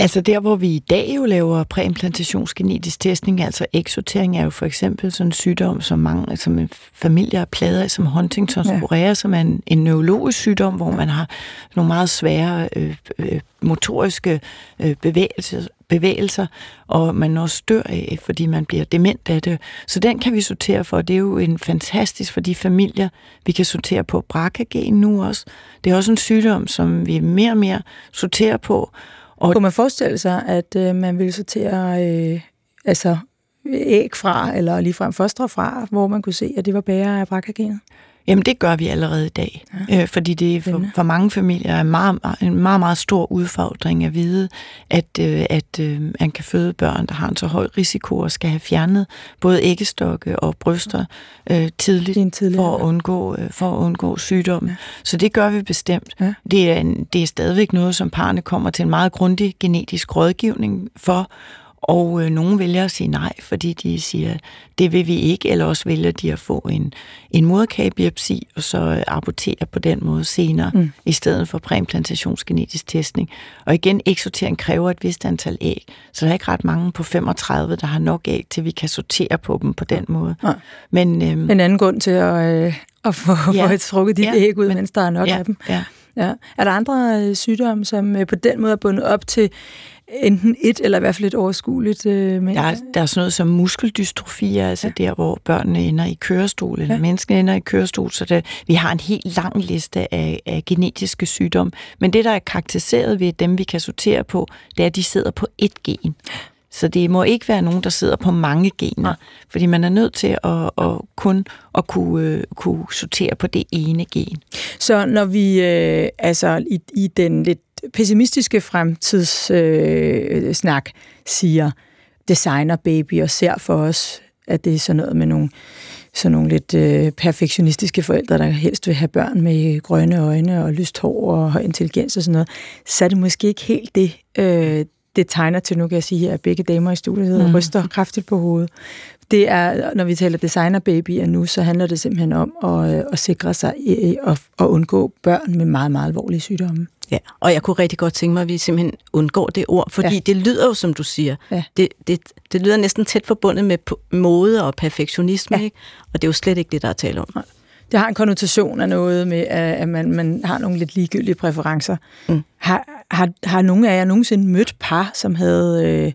Altså der, hvor vi i dag jo laver præimplantationsgenetisk testning, altså eksortering, er jo for eksempel sådan en sygdom, som mange som en familie er plader af, som Huntingtons ja. chorea, som er en, en neurologisk sygdom, hvor man har nogle meget svære øh, øh, motoriske øh, bevægelser, bevægelser, og man også dør af, fordi man bliver dement af det. Så den kan vi sortere for. Det er jo en fantastisk for de familier, vi kan sortere på. BRCA-gen nu også. Det er også en sygdom, som vi mere og mere sorterer på. Og Kunne man forestille sig, at øh, man ville sortere øh, altså æg fra, eller ligefrem fostre fra, hvor man kunne se, at det var bærer af BRCA-genet? Jamen det gør vi allerede i dag, ja. øh, fordi det for, for mange familier er meget, en meget, meget stor udfordring at vide, at, øh, at øh, man kan føde børn, der har en så høj risiko og skal have fjernet både æggestokke og bryster øh, tidligt for at undgå, øh, for at undgå sygdom. Ja. Så det gør vi bestemt. Ja. Det, er en, det er stadigvæk noget, som parne kommer til en meget grundig genetisk rådgivning for, og øh, nogle vælger at sige nej, fordi de siger, det vil vi ikke, eller også vælger de at få en, en moderkagebiopsi, og så øh, abortere på den måde senere, mm. i stedet for præimplantationsgenetisk testning. Og igen, eksortering kræver et vist antal æg, så der er ikke ret mange på 35, der har nok æg, til vi kan sortere på dem på den måde. Ja. Men, øhm, en anden grund til at, øh, at få, ja, få et strukket dit ja, æg ud, men, mens der er nok ja, af dem. Ja. Ja. Er der andre øh, sygdomme, som øh, på den måde er bundet op til enten et eller i hvert fald et overskueligt øh, Der er, der er sådan noget som muskeldystrofi, altså ja. der, hvor børnene ender i kørestol, eller ja. menneskene ender i kørestol, så det, vi har en helt lang liste af, af genetiske sygdomme. Men det, der er karakteriseret ved dem, vi kan sortere på, det er, at de sidder på et gen. Så det må ikke være nogen, der sidder på mange gener, ja. fordi man er nødt til at, at kun at kunne, øh, kunne sortere på det ene gen. Så når vi øh, altså i, i den lidt pessimistiske fremtidssnak øh, siger designer baby og ser for os, at det er sådan noget med nogle, sådan nogle lidt øh, perfektionistiske forældre, der helst vil have børn med grønne øjne og lyst hår og høj intelligens og sådan noget, så er det måske ikke helt det, øh, det tegner til, nu kan jeg sige, at begge damer i studiet mm. ryster kraftigt på hovedet. Det er, når vi taler designer babyer nu, så handler det simpelthen om at, øh, at sikre sig at, at undgå børn med meget, meget alvorlige sygdomme. Ja, og jeg kunne rigtig godt tænke mig, at vi simpelthen undgår det ord, fordi ja. det lyder jo, som du siger, ja. det, det, det lyder næsten tæt forbundet med mode og perfektionisme, ja. ikke? og det er jo slet ikke det, der er tale om. Det har en konnotation af noget med, at man, man har nogle lidt ligegyldige præferencer. Mm. Har, har, har nogen af jer nogensinde mødt par, som havde... Øh,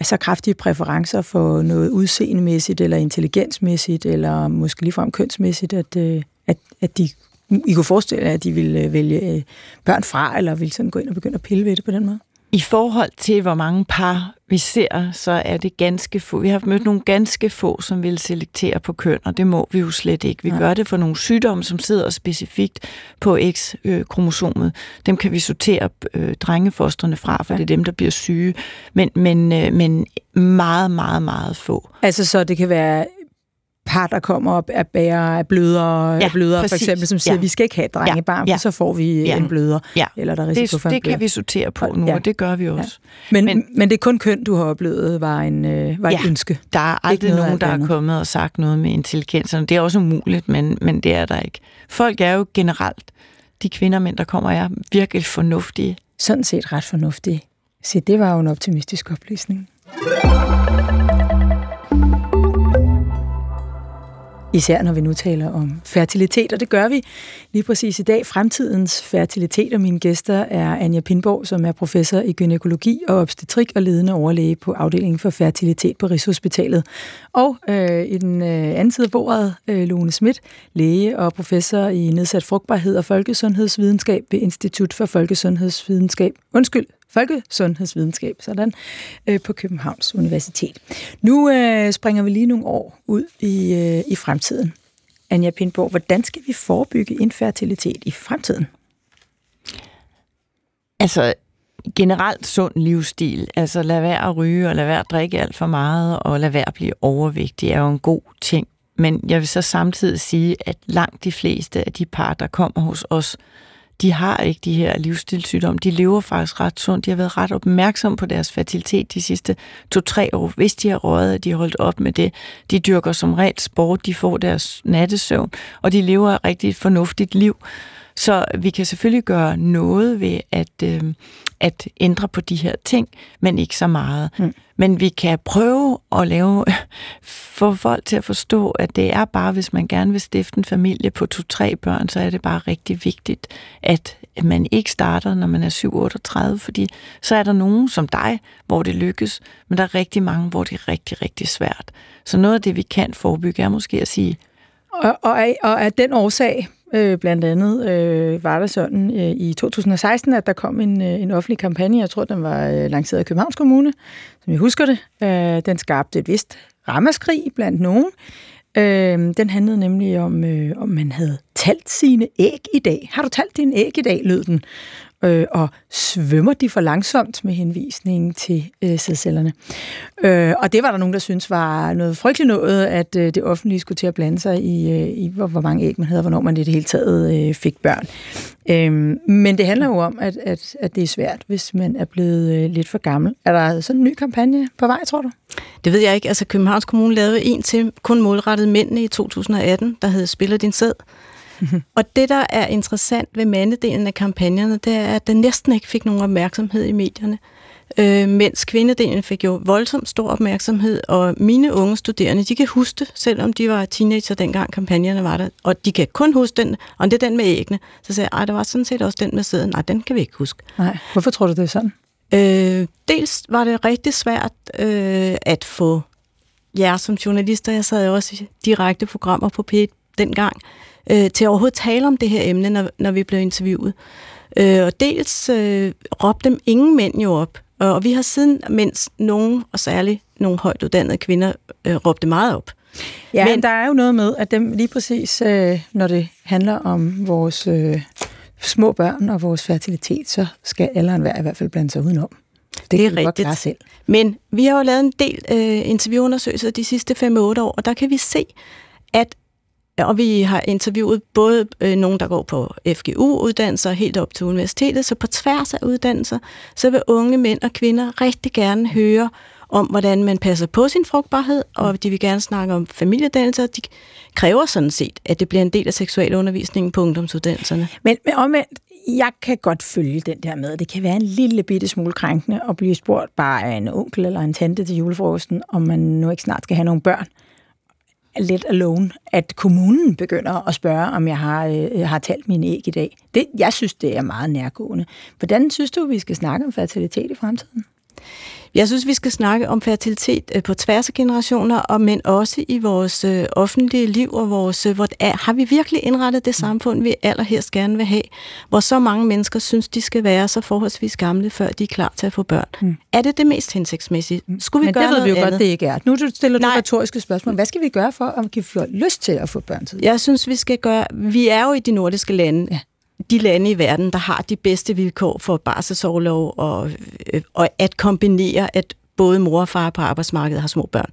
altså kraftige præferencer for noget udseendemæssigt, eller intelligensmæssigt, eller måske ligefrem kønsmæssigt, at, øh, at, at de, I kunne forestille jer, at de ville øh, vælge øh, børn fra, eller ville sådan gå ind og begynde at pille ved det på den måde? I forhold til, hvor mange par vi ser, så er det ganske få. Vi har mødt nogle ganske få, som vil selektere på køn, og det må vi jo slet ikke. Vi ja. gør det for nogle sygdomme, som sidder specifikt på X-kromosomet. Dem kan vi sortere øh, drengefosterne fra, for ja. det er dem, der bliver syge. Men, men, øh, men meget, meget, meget få. Altså, så det kan være par, der kommer op af bærer af bløder, ja, af bløder for eksempel, som siger, ja. vi skal ikke have drengebarn, ja. for så får vi ja. en bløder. Ja. Eller der risiko det, for det kan vi sortere på nu, ja. og det gør vi også. Ja. Men, men, men det er kun køn, du har oplevet, var, en, øh, var ja, et ønske? der er aldrig nogen, der er kommet og sagt noget med intelligenserne. Det er også umuligt, men, men det er der ikke. Folk er jo generelt, de kvinder og mænd, der kommer, er virkelig fornuftige. Sådan set ret fornuftige. Se, det var jo en optimistisk oplysning. Især når vi nu taler om fertilitet, og det gør vi lige præcis i dag. Fremtidens fertilitet, og mine gæster er Anja Pindborg, som er professor i gynækologi og obstetrik og ledende overlæge på afdelingen for fertilitet på Rigshospitalet. Og øh, i den øh, anden side af bordet, øh, Lone Schmidt, læge og professor i nedsat frugtbarhed og folkesundhedsvidenskab ved Institut for Folkesundhedsvidenskab. Undskyld, folkesundhedsvidenskab, sådan, øh, på Københavns Universitet. Nu øh, springer vi lige nogle år ud i, øh, i fremtiden. Anja Pindborg, hvordan skal vi forebygge infertilitet i fremtiden? Altså, generelt sund livsstil, altså lad være at ryge, og lad være at drikke alt for meget, og lad være at blive overvægtig, er jo en god ting. Men jeg vil så samtidig sige, at langt de fleste af de par, der kommer hos os, de har ikke de her livsstilssygdomme. De lever faktisk ret sundt. De har været ret opmærksom på deres fertilitet de sidste to-tre år. Hvis de har røget, de har holdt op med det. De dyrker som regel sport, de får deres nattesøvn, og de lever et rigtig fornuftigt liv. Så vi kan selvfølgelig gøre noget ved at, øh, at ændre på de her ting, men ikke så meget. Mm. Men vi kan prøve at lave, få folk til at forstå, at det er bare, hvis man gerne vil stifte en familie på to-tre børn, så er det bare rigtig vigtigt, at man ikke starter, når man er 7-38, fordi så er der nogen som dig, hvor det lykkes, men der er rigtig mange, hvor det er rigtig, rigtig svært. Så noget af det, vi kan forebygge, er måske at sige, og, og, af, og af den årsag, øh, blandt andet, øh, var det sådan øh, i 2016, at der kom en, øh, en offentlig kampagne, jeg tror, den var øh, lanceret af Københavns Kommune, som jeg husker det. Øh, den skabte et vist ramaskrig blandt nogen. Øh, den handlede nemlig om, øh, om man havde talt sine æg i dag. Har du talt dine æg i dag, lød den øh, og svømmer de for langsomt med henvisning til øh, sædcellerne. Øh, og det var der nogen, der synes var noget frygteligt noget, at øh, det offentlige skulle til at blande sig i, øh, i hvor, hvor mange æg man havde, og hvornår man i det hele taget øh, fik børn. Øh, men det handler jo om, at, at, at det er svært, hvis man er blevet øh, lidt for gammel. Er der sådan en ny kampagne på vej, tror du? Det ved jeg ikke. Altså Københavns Kommune lavede en til kun målrettet mændene i 2018, der hed Spiller din sæd. Og det, der er interessant ved mandedelen af kampagnerne, det er, at den næsten ikke fik nogen opmærksomhed i medierne. Øh, mens kvindedelen fik jo voldsomt stor opmærksomhed, og mine unge studerende, de kan huske det, selvom de var teenager dengang kampagnerne var der, og de kan kun huske den, og det er den med æggene. Så sagde jeg, der var sådan set også den med sæden. Nej, den kan vi ikke huske. Nej, hvorfor tror du, det er sådan? Øh, dels var det rigtig svært øh, at få jer som journalister, jeg sad jo også i direkte programmer på P1 dengang, øh, til at overhovedet tale om det her emne, når, når vi blev interviewet. Øh, og dels øh, råbte dem ingen mænd jo op, og vi har siden, mens nogen, og særligt nogle højt uddannede kvinder, øh, råbte meget op. Ja, men der er jo noget med, at dem lige præcis, øh, når det handler om vores øh, små børn og vores fertilitet, så skal alle og i hvert fald blande sig udenom. Det, det er rigtigt. Selv. Men vi har jo lavet en del øh, interviewundersøgelser de sidste 5-8 år, og der kan vi se, at og vi har interviewet både øh, nogen, der går på FGU-uddannelser helt op til universitetet, så på tværs af uddannelser, så vil unge mænd og kvinder rigtig gerne høre om, hvordan man passer på sin frugtbarhed, og de vil gerne snakke om familiedannelser. De kræver sådan set, at det bliver en del af seksualundervisningen på ungdomsuddannelserne. Men, men omvendt, jeg kan godt følge den der med, det kan være en lille bitte smule krænkende at blive spurgt bare af en onkel eller en tante til julefrokosten, om man nu ikke snart skal have nogle børn let alone, at kommunen begynder at spørge, om jeg har, øh, har talt mine æg i dag. Det, jeg synes, det er meget nærgående. Hvordan synes du, vi skal snakke om fertilitet i fremtiden? Jeg synes, vi skal snakke om fertilitet øh, på tværs af generationer, og men også i vores øh, offentlige liv og vores... Øh, hvor, har vi virkelig indrettet det samfund, vi allerhelst gerne vil have, hvor så mange mennesker synes, de skal være så forholdsvis gamle, før de er klar til at få børn? Mm. Er det det mest hensigtsmæssige? Mm. Skulle vi Men gøre det ved vi jo noget godt, andet? det ikke er. Nu stiller du Nej. retoriske spørgsmål. Hvad skal vi gøre for, at vi får lyst til at få børn til? Jeg synes, vi skal gøre... Vi er jo i de nordiske lande. Ja. De lande i verden, der har de bedste vilkår for barselsårlov og, øh, og at kombinere, at både mor og far på arbejdsmarkedet har små børn.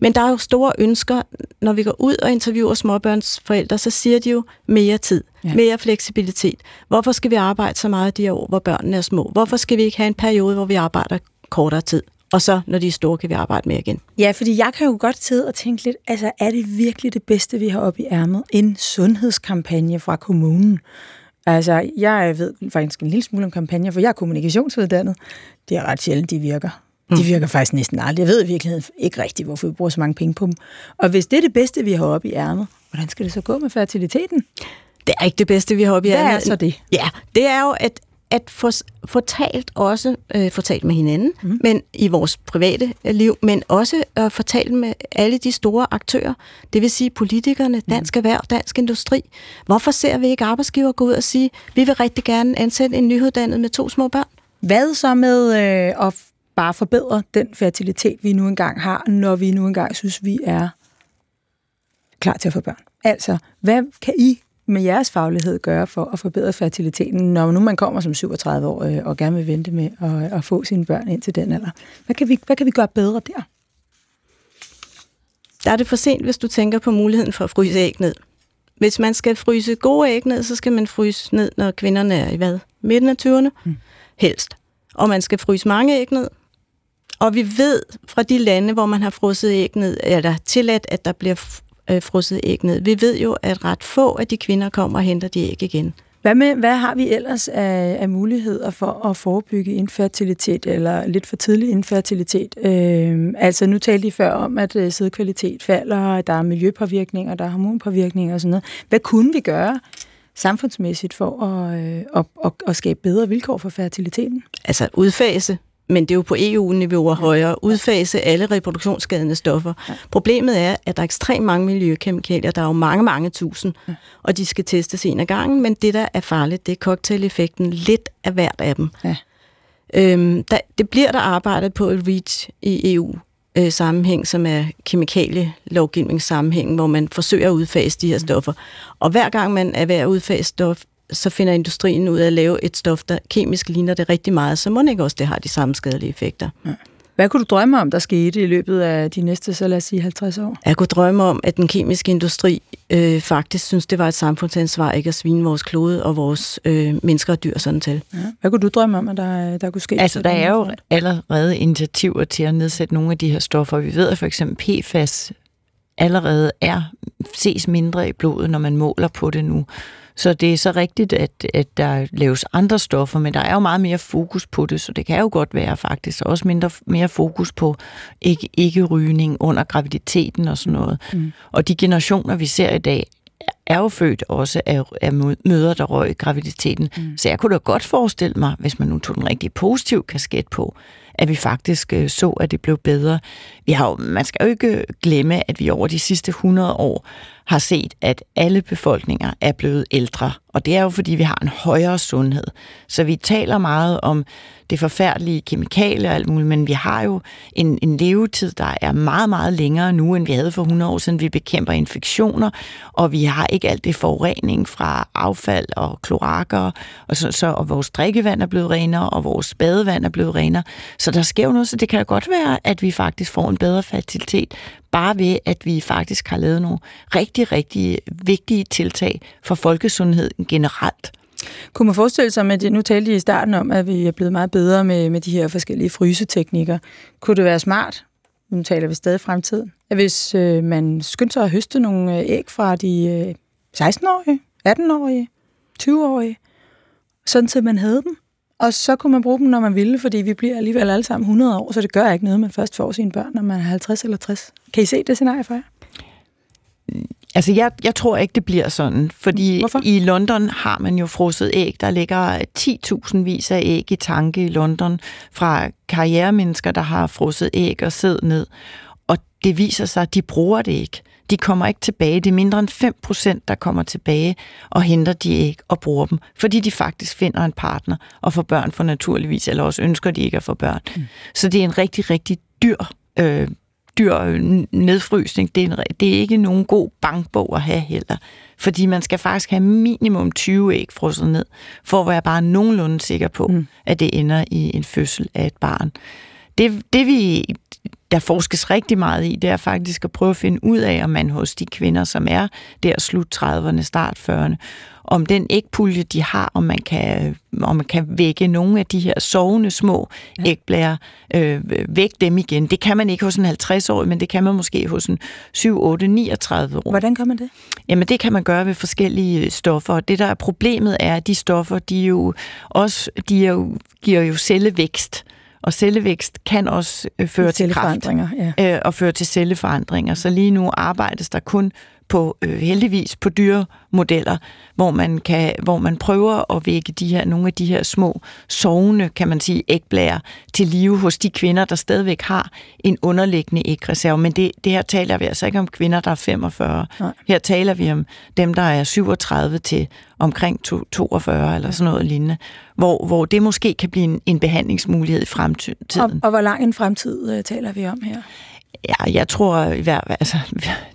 Men der er jo store ønsker. Når vi går ud og interviewer småbørnsforældre, så siger de jo mere tid, Ja. mere fleksibilitet. Hvorfor skal vi arbejde så meget de år, hvor børnene er små? Hvorfor skal vi ikke have en periode, hvor vi arbejder kortere tid? Og så, når de er store, kan vi arbejde mere igen. Ja, fordi jeg kan jo godt sidde og tænke lidt, altså er det virkelig det bedste, vi har oppe i ærmet? En sundhedskampagne fra kommunen. Altså, jeg ved faktisk en lille smule om kampagner, for jeg er kommunikationsuddannet. Det er ret sjældent, de virker. De virker faktisk næsten aldrig. Jeg ved i virkeligheden ikke rigtigt, hvorfor vi bruger så mange penge på dem. Og hvis det er det bedste, vi har oppe i ærmet, hvordan skal det så gå med fertiliteten? Det er ikke det bedste, vi har oppe i Hvad er ærmet. så det? Ja, det er jo at, at få, få talt også, øh, få talt med hinanden, mm. men i vores private øh, liv, men også at få talt med alle de store aktører, det vil sige politikerne, dansk erhverv, dansk industri. Hvorfor ser vi ikke arbejdsgiver gå ud og sige, vi vil rigtig gerne ansætte en nyuddannet med to små børn? Hvad så med øh, at bare forbedre den fertilitet, vi nu engang har, når vi nu engang synes, vi er klar til at få børn? Altså, hvad kan I med jeres faglighed gøre for at forbedre fertiliteten, når nu man kommer som 37 år øh, og gerne vil vente med at, at få sine børn ind til den alder? Hvad kan, vi, hvad kan vi gøre bedre der? Der er det for sent, hvis du tænker på muligheden for at fryse æg ned. Hvis man skal fryse gode æg ned, så skal man fryse ned, når kvinderne er i hvad? Midten af 20'erne? Mm. Helst. Og man skal fryse mange æg ned. Og vi ved fra de lande, hvor man har frosset æg ned, eller tilladt, at der bliver øh, frosset æg ned. Vi ved jo, at ret få af de kvinder kommer og henter de æg igen. Hvad, med, hvad har vi ellers af, af muligheder for at forebygge infertilitet, eller lidt for tidlig infertilitet? Øh, altså nu talte I før om, at øh, sædkvalitet falder, der er miljøpåvirkninger, der er hormonpåvirkninger og sådan noget. Hvad kunne vi gøre samfundsmæssigt for at, øh, at, at, at skabe bedre vilkår for fertiliteten? Altså udfase, men det er jo på EU-niveau og højere, udfase alle reproduktionsskadende stoffer. Ja. Problemet er, at der er ekstremt mange miljøkemikalier, der er jo mange, mange tusind, ja. og de skal testes en af gangen, men det, der er farligt, det er cocktail-effekten, lidt af hvert af dem. Ja. Øhm, der, det bliver der arbejdet på et REACH i EU, øh, sammenhæng, som er kemikalielovgivningssammenhæng, hvor man forsøger at udfase de her stoffer. Og hver gang man er ved at udfase stof, så finder industrien ud af at lave et stof, der kemisk ligner det rigtig meget, så må det ikke også det har de samme skadelige effekter. Hvad kunne du drømme om, der skete i løbet af de næste, så lad os sige, 50 år? Jeg kunne drømme om, at den kemiske industri øh, faktisk synes, det var et samfundsansvar ikke at svine vores klode og vores øh, mennesker og dyr sådan til. Ja. Hvad kunne du drømme om, at der, der kunne ske? Altså, der er jo allerede initiativer til at nedsætte nogle af de her stoffer. Vi ved, at for eksempel PFAS allerede er ses mindre i blodet, når man måler på det nu. Så det er så rigtigt, at, at der laves andre stoffer, men der er jo meget mere fokus på det, så det kan jo godt være faktisk også mindre, mere fokus på ikke, ikke rygning under graviditeten og sådan noget. Mm. Og de generationer, vi ser i dag, er jo født også af, af møder, der røg i graviditeten. Mm. Så jeg kunne da godt forestille mig, hvis man nu tog den rigtig positive kasket på, at vi faktisk øh, så, at det blev bedre. Vi har jo, man skal jo ikke glemme, at vi over de sidste 100 år har set, at alle befolkninger er blevet ældre. Og det er jo, fordi vi har en højere sundhed. Så vi taler meget om det forfærdelige kemikalier og alt muligt, men vi har jo en, en levetid, der er meget, meget længere nu, end vi havde for 100 år siden. Vi bekæmper infektioner, og vi har ikke alt det forurening fra affald og kloakker, og, så, så, og vores drikkevand er blevet renere, og vores badevand er blevet renere. Så der sker jo noget, så det kan jo godt være, at vi faktisk får en bedre fertilitet, bare ved, at vi faktisk har lavet nogle rigtig, rigtig vigtige tiltag for folkesundheden generelt. Kunne man forestille sig, at nu talte I i starten om, at vi er blevet meget bedre med, med de her forskellige fryseteknikker. Kunne det være smart, nu taler vi stadig fremtiden, at hvis øh, man skyndte sig at høste nogle øh, æg fra de øh, 16-årige, 18-årige, 20-årige, sådan til man havde dem, og så kunne man bruge dem, når man ville, fordi vi bliver alligevel alle sammen 100 år, så det gør ikke noget, man først får sine børn, når man er 50 eller 60. Kan I se det scenarie for jer? Altså, jeg, jeg tror ikke, det bliver sådan, fordi Hvorfor? i London har man jo frosset æg. Der ligger 10.000 vis af æg i tanke i London fra karrieremennesker, der har frosset æg og siddet ned. Og det viser sig, at de bruger det ikke. De kommer ikke tilbage. Det er mindre end 5 procent, der kommer tilbage og henter de æg og bruger dem, fordi de faktisk finder en partner og får børn for naturligvis, eller også ønsker de ikke at få børn. Mm. Så det er en rigtig, rigtig dyr øh, dyr nedfrysning. Det er, en, det er ikke nogen god bankbog at have heller. Fordi man skal faktisk have minimum 20 æg frosset ned, for at være bare nogenlunde sikker på, mm. at det ender i en fødsel af et barn. Det, det vi, der forskes rigtig meget i, det er faktisk at prøve at finde ud af, om man hos de kvinder, som er der slut 30'erne, start 40'erne, om den ægpulje, de har, om man kan, om man kan vække nogle af de her sovende små ja. ægblære, øh, væk dem igen. Det kan man ikke hos en 50-årig, men det kan man måske hos en 7, 8, 39 år. Hvordan gør man det? Jamen det kan man gøre ved forskellige stoffer. Det der er problemet er, at de stoffer, de jo også, de jo, giver jo cellevækst. Og cellevækst kan også øh, føre til kræft ja. øh, og føre til celleforandringer. Så lige nu arbejdes der kun på øh, heldigvis på dyremodeller, hvor man kan, hvor man prøver at vække de her nogle af de her små sovende, kan man sige, ægblære til live hos de kvinder, der stadigvæk har en underliggende ægreserve. Men det, det her taler vi altså ikke om kvinder, der er 45. Nej. Her taler vi om dem, der er 37 til omkring 42 eller sådan noget lignende, hvor, hvor det måske kan blive en, en behandlingsmulighed i fremtiden. Og, og hvor lang en fremtid uh, taler vi om her? Ja, jeg tror i hvert altså,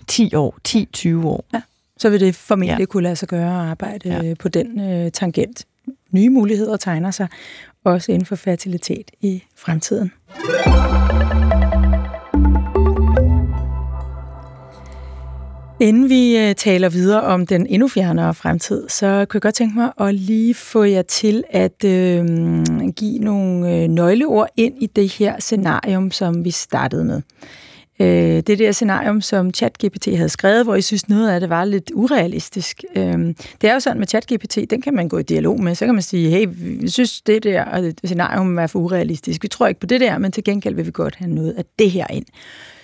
10 år, 10-20 år. Ja, så vil det formentlig ja. kunne lade sig gøre at arbejde ja. på den uh, tangent. Nye muligheder tegner sig, også inden for fertilitet i fremtiden. Inden vi uh, taler videre om den endnu fjernere fremtid, så kunne jeg godt tænke mig at lige få jer til at uh, give nogle uh, nøgleord ind i det her scenarium, som vi startede med øh, det der scenarium, som ChatGPT havde skrevet, hvor jeg synes, noget af det var lidt urealistisk. Øh, det er jo sådan med ChatGPT, den kan man gå i dialog med. Så kan man sige, hey, vi synes, det der øh, scenarium er for urealistisk. Vi tror ikke på det der, men til gengæld vil vi godt have noget af det her ind.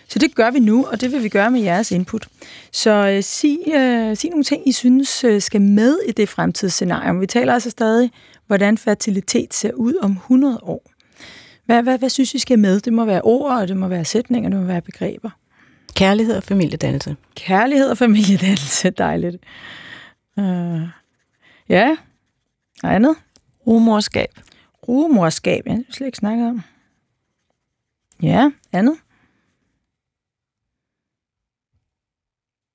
Så det gør vi nu, og det vil vi gøre med jeres input. Så øh, sig, øh, sig nogle ting, I synes øh, skal med i det fremtidsscenario. Vi taler altså stadig, hvordan fertilitet ser ud om 100 år. Hvad, hvad, hvad synes I skal med? Det må være ord, og det må være sætninger, det må være begreber. Kærlighed og familiedannelse. Kærlighed og familiedannelse, dejligt. Uh, ja, og andet? Rumorskab. Rumorskab, ja, det har slet ikke snakket om. Ja, andet?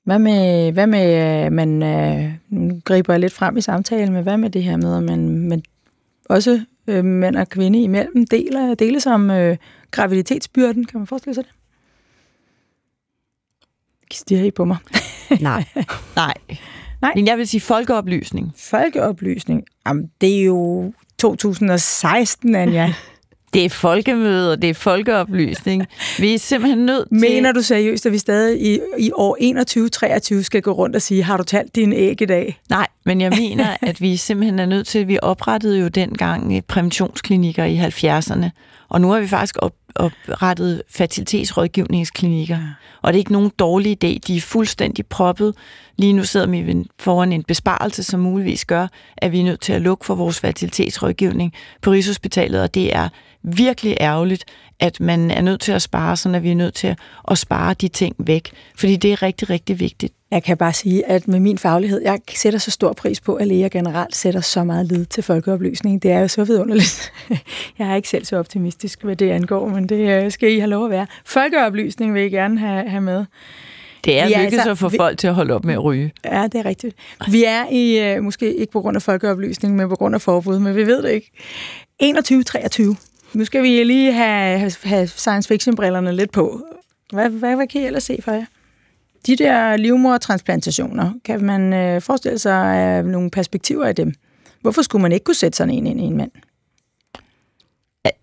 Hvad med, hvad med øh, man øh, nu griber jeg lidt frem i samtalen, men hvad med det her med, at man, man også øh, mænd og kvinde imellem deler, deles om øh, graviditetsbyrden. Kan man forestille sig det? Stiger I på mig? Nej. Nej. Nej. Men jeg vil sige folkeoplysning. Folkeoplysning? Jamen, det er jo 2016, Anja. Det er folkemøde, det er folkeoplysning. Vi er simpelthen nødt til... Mener du seriøst, at vi stadig i, i år 21-23 skal gå rundt og sige, har du talt din æg i dag? Nej, men jeg mener, at vi simpelthen er nødt til... Vi oprettede jo dengang præventionsklinikker i 70'erne, og nu har vi faktisk op, oprettet fertilitetsrådgivningsklinikker. Og det er ikke nogen dårlig idé. De er fuldstændig proppet. Lige nu sidder vi foran en besparelse, som muligvis gør, at vi er nødt til at lukke for vores fertilitetsrådgivning på Rigshospitalet, og det er virkelig ærgerligt, at man er nødt til at spare, så at vi er nødt til at spare de ting væk. Fordi det er rigtig, rigtig vigtigt. Jeg kan bare sige, at med min faglighed, jeg sætter så stor pris på, at læger generelt sætter så meget lid til folkeoplysning. Det er jo så vidunderligt. Jeg er ikke selv så optimistisk, hvad det angår, men det øh, skal I have lov at være. Folkeoplysning vil jeg gerne have, have med. Det er lykkedes altså, at få vi, folk til at holde op med at ryge. Ja, det er rigtigt. Vi er i, uh, måske ikke på grund af folkeoplysning, men på grund af forbud, men vi ved det ikke. 21-23. Nu skal vi lige have, have science fiction-brillerne lidt på. Hvad, hvad, hvad kan I ellers se for jer? De der livmortransplantationer, kan man øh, forestille sig øh, nogle perspektiver i dem? Hvorfor skulle man ikke kunne sætte sådan en ind i en mand?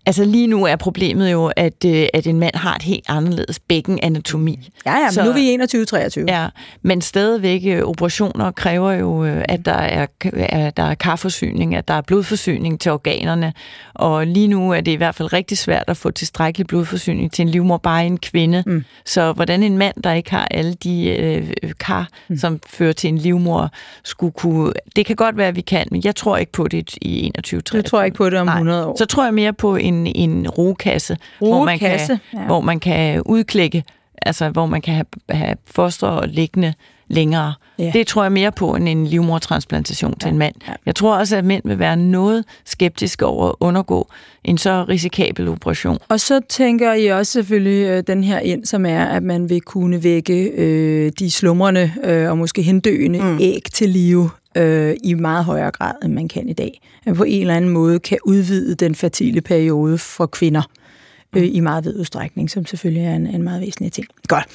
Altså lige nu er problemet jo, at, øh, at en mand har et helt anderledes bækkenanatomi. Ja, ja, men så, nu er vi 21-23. Ja, men stadigvæk øh, operationer kræver jo, øh, at der er, at der er karforsyning, at der er blodforsyning til organerne. Og lige nu er det i hvert fald rigtig svært at få tilstrækkelig blodforsyning til en livmor, bare en kvinde. Mm. Så hvordan en mand, der ikke har alle de øh, kar, mm. som fører til en livmor, skulle kunne... Det kan godt være, at vi kan, men jeg tror ikke på det i 21-23. Du tror ikke på det om Nej. 100 år? Så tror jeg mere på en, en rugekasse, hvor man, kan, ja. hvor man kan udklække, altså hvor man kan have, have foster liggende længere. Ja. Det tror jeg mere på end en livmortransplantation ja. til en mand. Ja. Jeg tror også, at mænd vil være noget skeptiske over at undergå en så risikabel operation. Og så tænker I også selvfølgelig øh, den her ind, som er, at man vil kunne vække øh, de slumrende øh, og måske hendøende mm. æg til live øh, i meget højere grad, end man kan i dag. At på en eller anden måde kan udvide den fertile periode for kvinder øh, i meget vid udstrækning, som selvfølgelig er en, en meget væsentlig ting. Godt.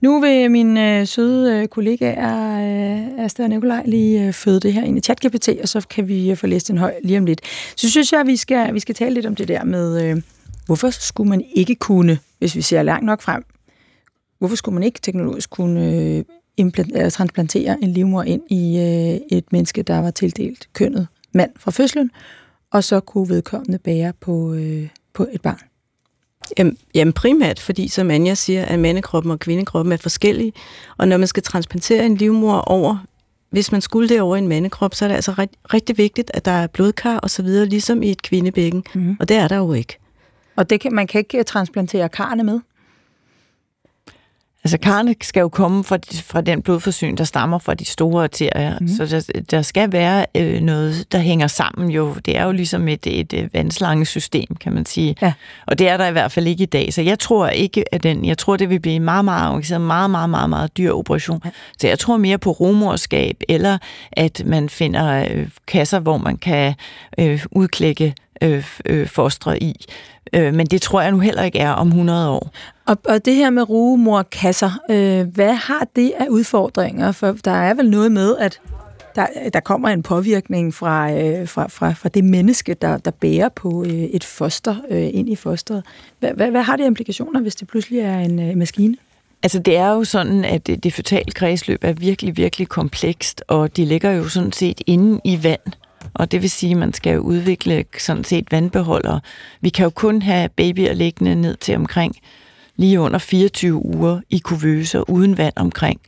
Nu vil min øh, søde øh, kollega øh, Astrid og Nikolaj lige øh, føde det her ind i ChatGPT, og så kan vi øh, få læst den høj lige om lidt. Så synes jeg, at vi skal, vi skal tale lidt om det der med, øh, hvorfor skulle man ikke kunne, hvis vi ser langt nok frem, hvorfor skulle man ikke teknologisk kunne øh, transplantere en livmor ind i øh, et menneske, der var tildelt kønnet mand fra fødslen, og så kunne vedkommende bære på, øh, på et barn. Jamen, jamen primært, fordi som Anja siger, at mandekroppen og kvindekroppen er forskellige, og når man skal transplantere en livmor over, hvis man skulle det over en mandekrop, så er det altså ret, rigtig vigtigt, at der er blodkar og så videre, ligesom i et kvindebækken, mm. og det er der jo ikke. Og det kan, man kan ikke transplantere karne med? Altså karne skal jo komme fra, fra den blodforsyn, der stammer fra de store arterier, mm. så der, der skal være øh, noget, der hænger sammen jo. Det er jo ligesom et, et, et vandslangesystem, kan man sige. Ja. Og det er der i hvert fald ikke i dag. Så jeg tror ikke, at den, jeg tror, det vil blive en meget, meget, meget, meget, meget, meget, meget dyr operation. Ja. Så jeg tror mere på rumorskab, eller at man finder øh, kasser, hvor man kan øh, udklække øh, øh, fostre i. Øh, men det tror jeg nu heller ikke er om 100 år. Og, og det her med rugemorkasser, øh, hvad har det af udfordringer? For der er vel noget med, at der, der kommer en påvirkning fra, øh, fra, fra, fra det menneske, der, der bærer på øh, et foster øh, ind i fosteret. Hvad, hvad, hvad har det implikationer, hvis det pludselig er en øh, maskine? Altså det er jo sådan, at det, det føtale kredsløb er virkelig, virkelig komplekst, og de ligger jo sådan set inde i vand. Og det vil sige, at man skal udvikle sådan set vandbeholdere. Vi kan jo kun have babyer liggende ned til omkring lige under 24 uger i kuvøser uden vand omkring.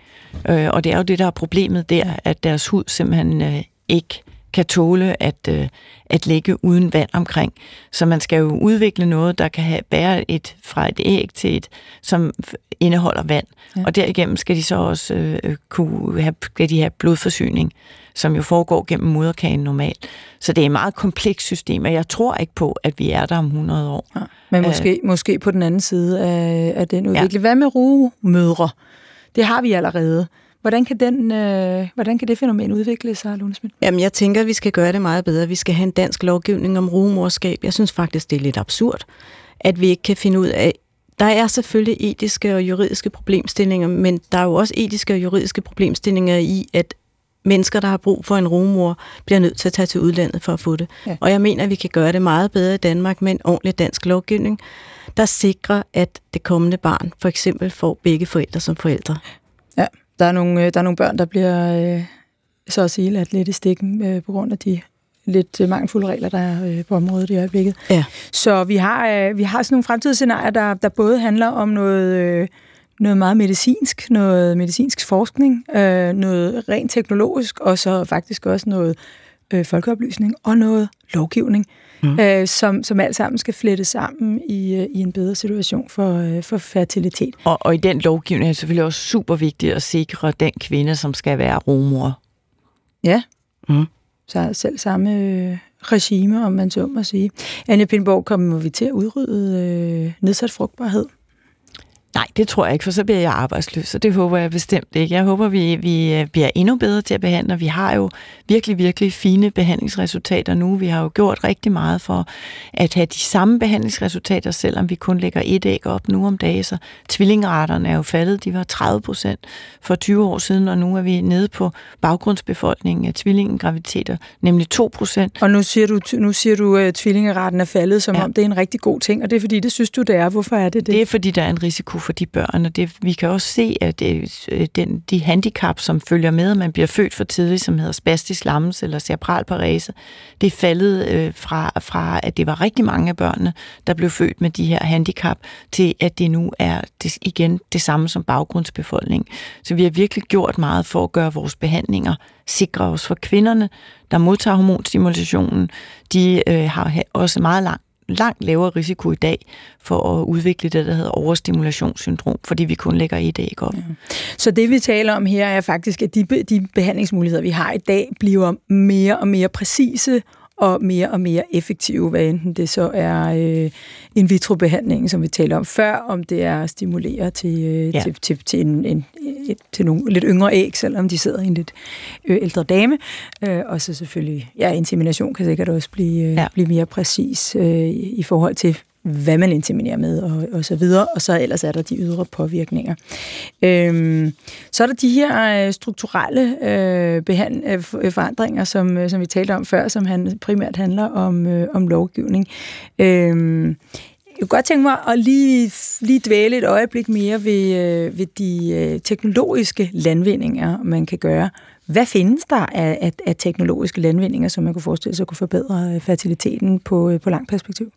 Øh, og det er jo det, der er problemet der, at deres hud simpelthen øh, ikke kan tåle at, øh, at ligge uden vand omkring. Så man skal jo udvikle noget, der kan have, bære et fra et æg til et, som indeholder vand. Ja. Og derigennem skal de så også øh, kunne have, skal de have blodforsyning, som jo foregår gennem moderkagen normalt. Så det er et meget komplekst system, og jeg tror ikke på, at vi er der om 100 år. Ja. Men måske, øh, måske på den anden side af, af den udvikling. Ja. Hvad med rugemødre? Det har vi allerede. Hvordan kan, den, øh, hvordan kan det fænomen udvikle sig, Lone Schmidt? Jamen, jeg tænker, at vi skal gøre det meget bedre. Vi skal have en dansk lovgivning om rugemorskab. Jeg synes faktisk, det er lidt absurd, at vi ikke kan finde ud af... Der er selvfølgelig etiske og juridiske problemstillinger, men der er jo også etiske og juridiske problemstillinger i, at mennesker, der har brug for en rumor, bliver nødt til at tage til udlandet for at få det. Ja. Og jeg mener, at vi kan gøre det meget bedre i Danmark med en ordentlig dansk lovgivning, der sikrer, at det kommende barn for eksempel får begge forældre som forældre. Der er nogle, øh, der er nogle børn, der bliver øh, så at sige ladt lidt i stikken øh, på grund af de lidt mangelfulde regler, der er øh, på området i øjeblikket. Ja. Så vi har, øh, vi har sådan nogle fremtidsscenarier, der, der både handler om noget... Øh, noget meget medicinsk, noget medicinsk forskning, øh, noget rent teknologisk, og så faktisk også noget øh, folkeoplysning og noget lovgivning, mm. øh, som, som alt sammen skal flette sammen i, øh, i en bedre situation for, øh, for fertilitet. Og, og i den lovgivning er det selvfølgelig også super vigtigt at sikre den kvinde, som skal være rumor. Ja, mm. så selv samme øh, regime, om man så må sige. Anne Pindborg, kommer vi til at udrydde øh, nedsat frugtbarhed? Nej, det tror jeg ikke, for så bliver jeg arbejdsløs, og det håber jeg bestemt ikke. Jeg håber, vi, vi øh, bliver endnu bedre til at behandle. Vi har jo virkelig, virkelig fine behandlingsresultater nu. Vi har jo gjort rigtig meget for at have de samme behandlingsresultater, selvom vi kun lægger et æg op nu om dagen. Så tvillingeraterne er jo faldet. De var 30 procent for 20 år siden, og nu er vi nede på baggrundsbefolkningen af tvillingegraviditeter, nemlig 2 procent. Og nu siger du, nu siger du at tvillingeraten er faldet, som ja. om det er en rigtig god ting, og det er fordi, det synes du, det er. Hvorfor er det det? Det er fordi, der er en risiko for de børn, og det, vi kan også se, at det, øh, den, de handicap, som følger med, at man bliver født for tidligt, som hedder spastisk lammelse eller cerebral parese, det er faldet øh, fra, fra, at det var rigtig mange af børnene, der blev født med de her handicap, til at det nu er det, igen det samme som baggrundsbefolkning. Så vi har virkelig gjort meget for at gøre vores behandlinger sikre os for kvinderne, der modtager hormonstimulationen. De øh, har også meget lang langt lavere risiko i dag for at udvikle det, der hedder overstimulationssyndrom, fordi vi kun lægger et æg op. Ja. Så det, vi taler om her, er faktisk, at de, de behandlingsmuligheder, vi har i dag, bliver mere og mere præcise og mere og mere effektive, hvad enten det så er øh, in vitro-behandlingen, som vi talte om før, om det er at stimulere til, øh, ja. til, til, til, en, en, et, til nogle lidt yngre æg, selvom de sidder i en lidt øh, ældre dame. Øh, og så selvfølgelig, ja, insemination kan sikkert også blive, øh, ja. blive mere præcis øh, i forhold til, hvad man inseminerer med, og, og så videre, og så ellers er der de ydre påvirkninger. Øhm, så er der de her øh, strukturelle øh, behand, øh, øh, forandringer, som, øh, som vi talte om før, som han, primært handler om, øh, om lovgivning. Øhm, jeg kunne godt tænke mig at lige, lige dvæle et øjeblik mere ved, øh, ved de øh, teknologiske landvindinger, man kan gøre. Hvad findes der af, af, af teknologiske landvindinger, som man kunne forestille sig kunne forbedre øh, fertiliteten på, øh, på lang perspektiv?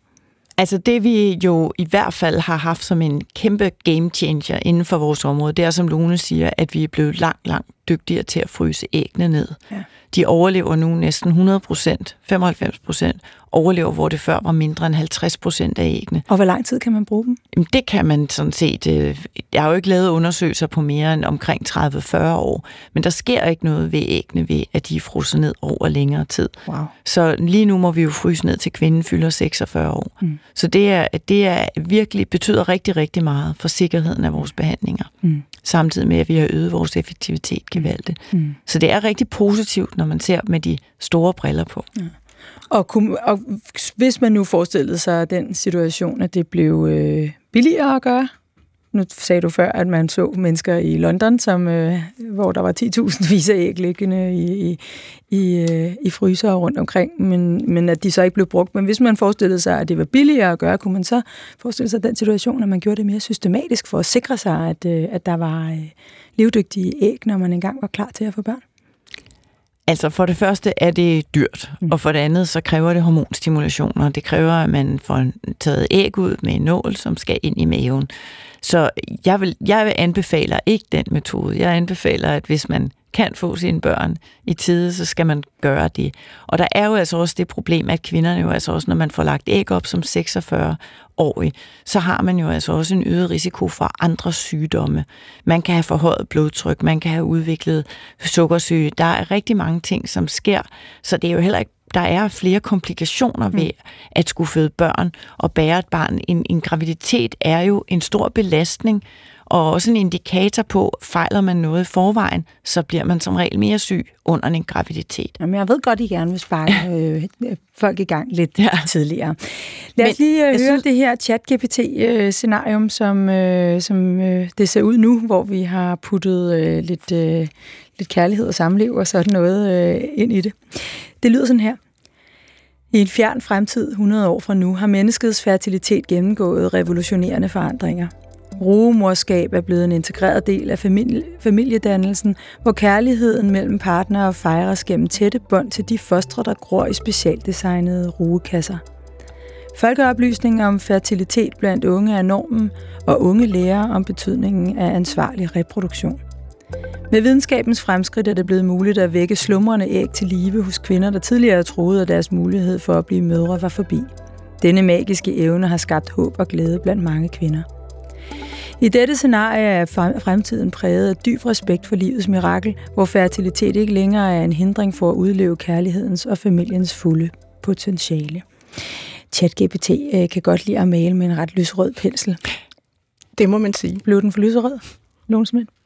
Altså det vi jo i hvert fald har haft som en kæmpe game changer inden for vores område, det er som Lone siger, at vi er blevet langt, langt dygtigere til at fryse æggene ned. Ja. De overlever nu næsten 100 procent, 95 procent, overlever, hvor det før var mindre end 50 procent af æggene. Og hvor lang tid kan man bruge dem? Jamen, det kan man sådan set. Øh, jeg har jo ikke lavet undersøgelser på mere end omkring 30-40 år, men der sker ikke noget ved æggene ved, at de er frosset ned over længere tid. Wow. Så lige nu må vi jo fryse ned til kvinden fylder 46 år. Mm. Så det er, det er virkelig betyder rigtig, rigtig meget for sikkerheden af vores behandlinger. Mm. Samtidig med, at vi har øget vores effektivitet gevaldigt. Mm. Så det er rigtig positivt, når man ser med de store briller på. Ja. Og, og hvis man nu forestillede sig den situation, at det blev øh, billigere at gøre, nu sagde du før, at man så mennesker i London, som, øh, hvor der var 10.000 vis af æg liggende i, i, i, øh, i fryser rundt omkring, men, men at de så ikke blev brugt. Men hvis man forestillede sig, at det var billigere at gøre, kunne man så forestille sig den situation, at man gjorde det mere systematisk for at sikre sig, at, øh, at der var øh, levedygtige æg, når man engang var klar til at få børn? Altså for det første er det dyrt, mm. og for det andet så kræver det hormonstimulation, og det kræver, at man får taget æg ud med en nål, som skal ind i maven. Så jeg vil, jeg vil anbefaler ikke den metode. Jeg anbefaler, at hvis man kan få sine børn i tide, så skal man gøre det. Og der er jo altså også det problem, at kvinderne jo altså også, når man får lagt æg op som 46 årig, så har man jo altså også en øget risiko for andre sygdomme. Man kan have forhøjet blodtryk, man kan have udviklet sukkersyge. Der er rigtig mange ting, som sker, så det er jo heller ikke der er flere komplikationer ved mm. at skulle føde børn og bære et barn. En, en graviditet er jo en stor belastning, og også en indikator på, fejler man noget i forvejen, så bliver man som regel mere syg under en graviditet. Jamen, jeg ved godt, I gerne vil sparke øh, folk i gang lidt ja. tidligere. Lad os lige øh, høre synes... det her chat-GPT-scenarium, som, øh, som øh, det ser ud nu, hvor vi har puttet øh, lidt, øh, lidt kærlighed og samliv og sådan noget øh, ind i det. Det lyder sådan her. I en fjern fremtid, 100 år fra nu, har menneskets fertilitet gennemgået revolutionerende forandringer – Rugemorskab er blevet en integreret del af familie, familiedannelsen, hvor kærligheden mellem partnere fejres gennem tætte bånd til de fostre, der gror i specialdesignede rugekasser. Folkeoplysning om fertilitet blandt unge er normen, og unge lærer om betydningen af ansvarlig reproduktion. Med videnskabens fremskridt er det blevet muligt at vække slumrende æg til live hos kvinder, der tidligere troede, at deres mulighed for at blive mødre var forbi. Denne magiske evne har skabt håb og glæde blandt mange kvinder. I dette scenarie er fremtiden præget af dyb respekt for livets mirakel, hvor fertilitet ikke længere er en hindring for at udleve kærlighedens og familiens fulde potentiale. ChatGPT øh, kan godt lide at male med en ret lysrød pensel. Det må man sige. Blev den for lyserød? Nogen simpelthen?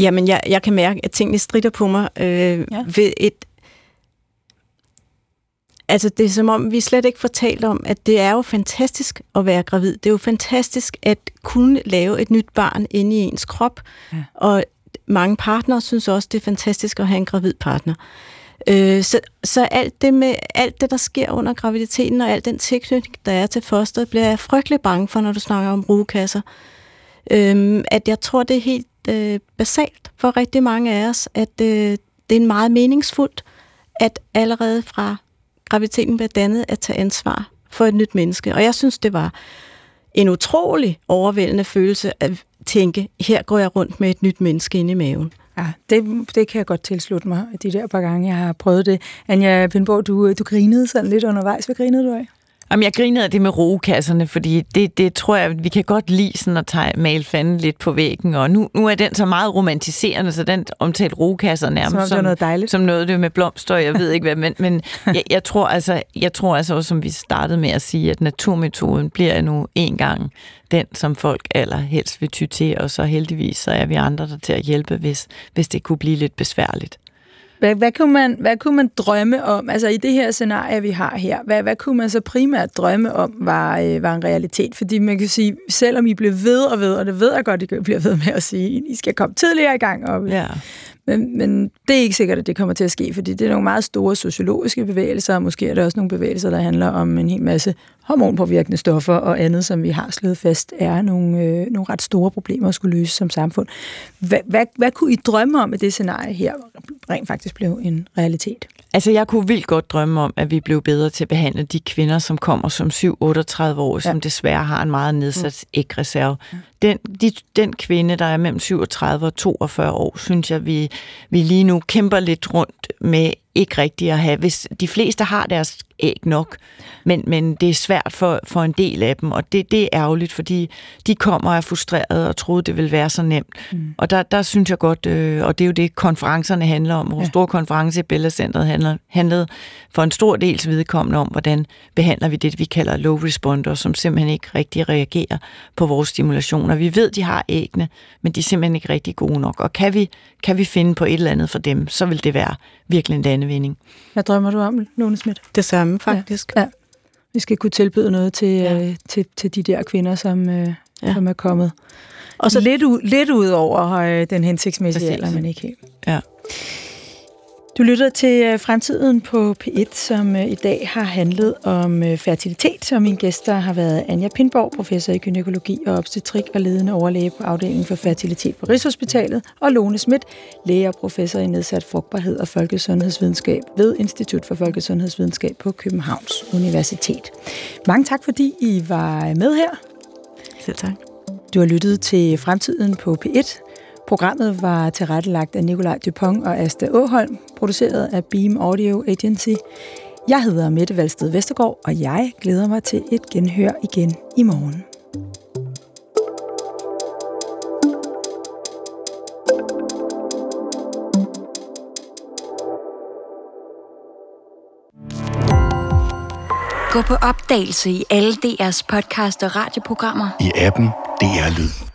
Jamen, jeg, jeg kan mærke, at tingene strider på mig øh, ja. ved et... Altså, det er som om, vi slet ikke fortalt om, at det er jo fantastisk at være gravid. Det er jo fantastisk at kunne lave et nyt barn inde i ens krop. Ja. Og mange partnere synes også, det er fantastisk at have en gravid partner. Øh, så, så alt det med alt det, der sker under graviditeten, og alt den tilknytning, der er til fosteret, bliver jeg frygtelig bange for, når du snakker om rugekasser. Øh, at jeg tror, det er helt øh, basalt for rigtig mange af os, at øh, det er meget meningsfuldt, at allerede fra graviditeten bliver dannet at tage ansvar for et nyt menneske. Og jeg synes, det var en utrolig overvældende følelse at tænke, her går jeg rundt med et nyt menneske inde i maven. Ja, det, det kan jeg godt tilslutte mig, de der par gange, jeg har prøvet det. Anja Pindborg, du, du grinede sådan lidt undervejs. Hvad grinede du af? Jamen, jeg grinede af det med rogekasserne, fordi det, det tror jeg, vi kan godt lide sådan at tage, male fanden lidt på væggen, og nu, nu er den så meget romantiserende, så den omtalt rogekasser nærmest som, som, noget dejligt. som noget det med blomster, jeg ved ikke hvad, men, men jeg, jeg, tror altså, jeg tror altså også, som vi startede med at sige, at naturmetoden bliver nu en gang den, som folk allerhelst vil ty til, og så heldigvis så er vi andre der til at hjælpe, hvis, hvis det kunne blive lidt besværligt. Hvad, hvad, kunne man, hvad kunne man drømme om, altså i det her scenarie, vi har her, hvad, hvad kunne man så primært drømme om var, øh, var en realitet? Fordi man kan sige, selvom I bliver ved og ved, og det ved jeg godt, I bliver ved med at sige, I skal komme tidligere i gang, og ja. Men, men det er ikke sikkert, at det kommer til at ske, fordi det er nogle meget store sociologiske bevægelser, og måske er der også nogle bevægelser, der handler om en hel masse hormonpåvirkende stoffer og andet, som vi har slået fast, er nogle, øh, nogle ret store problemer at skulle løse som samfund. Hvad, hvad, hvad kunne I drømme om, at det scenarie her rent faktisk blev en realitet? Altså, jeg kunne vildt godt drømme om, at vi blev bedre til at behandle de kvinder, som kommer som 7-38 år, ja. som desværre har en meget nedsat ægreserve. Ja. Den, de, den kvinde, der er mellem 37 og 42 år, synes jeg, vi, vi lige nu kæmper lidt rundt med ikke rigtigt at have. Hvis de fleste har deres æg nok, men, men det er svært for, for en del af dem, og det, det er ærgerligt, fordi de kommer og er frustrerede og troede, det ville være så nemt. Mm. Og der, der synes jeg godt, øh, og det er jo det, konferencerne handler om. Vores ja. store konference i Bella Centeret handler, handlede for en stor dels vedkommende om, hvordan behandler vi det, vi kalder low responder, som simpelthen ikke rigtig reagerer på vores stimulationer. Vi ved, de har ægne, men de er simpelthen ikke rigtig gode nok. Og kan vi, kan vi finde på et eller andet for dem, så vil det være virkelig en landevinding. Hvad drømmer du om, Lone Schmidt? Det samme, faktisk. Ja. ja. Vi skal kunne tilbyde noget til, ja. øh, til, til de der kvinder, som, øh, ja. som er kommet. Og så lidt, u- lidt ud over øh, den hensigtsmæssige alder, men ikke helt. Ja. Du lytter til øh, Fremtiden på P1, som øh, i dag har handlet om øh, fertilitet, og mine gæster har været Anja Pindborg, professor i gynækologi og obstetrik og ledende overlæge på afdelingen for fertilitet på Rigshospitalet, og Lone Schmidt, læge og professor i nedsat frugtbarhed og folkesundhedsvidenskab ved Institut for Folkesundhedsvidenskab på Københavns Universitet. Mange tak, fordi I var med her. Selv tak. Du har lyttet til Fremtiden på P1. Programmet var tilrettelagt af Nikolaj Dupont og Asta Åholm, produceret af Beam Audio Agency. Jeg hedder Mette Valsted Vestergaard, og jeg glæder mig til et genhør igen i morgen. Gå på opdagelse i alle DR's podcast og radioprogrammer. I appen DR Lyd.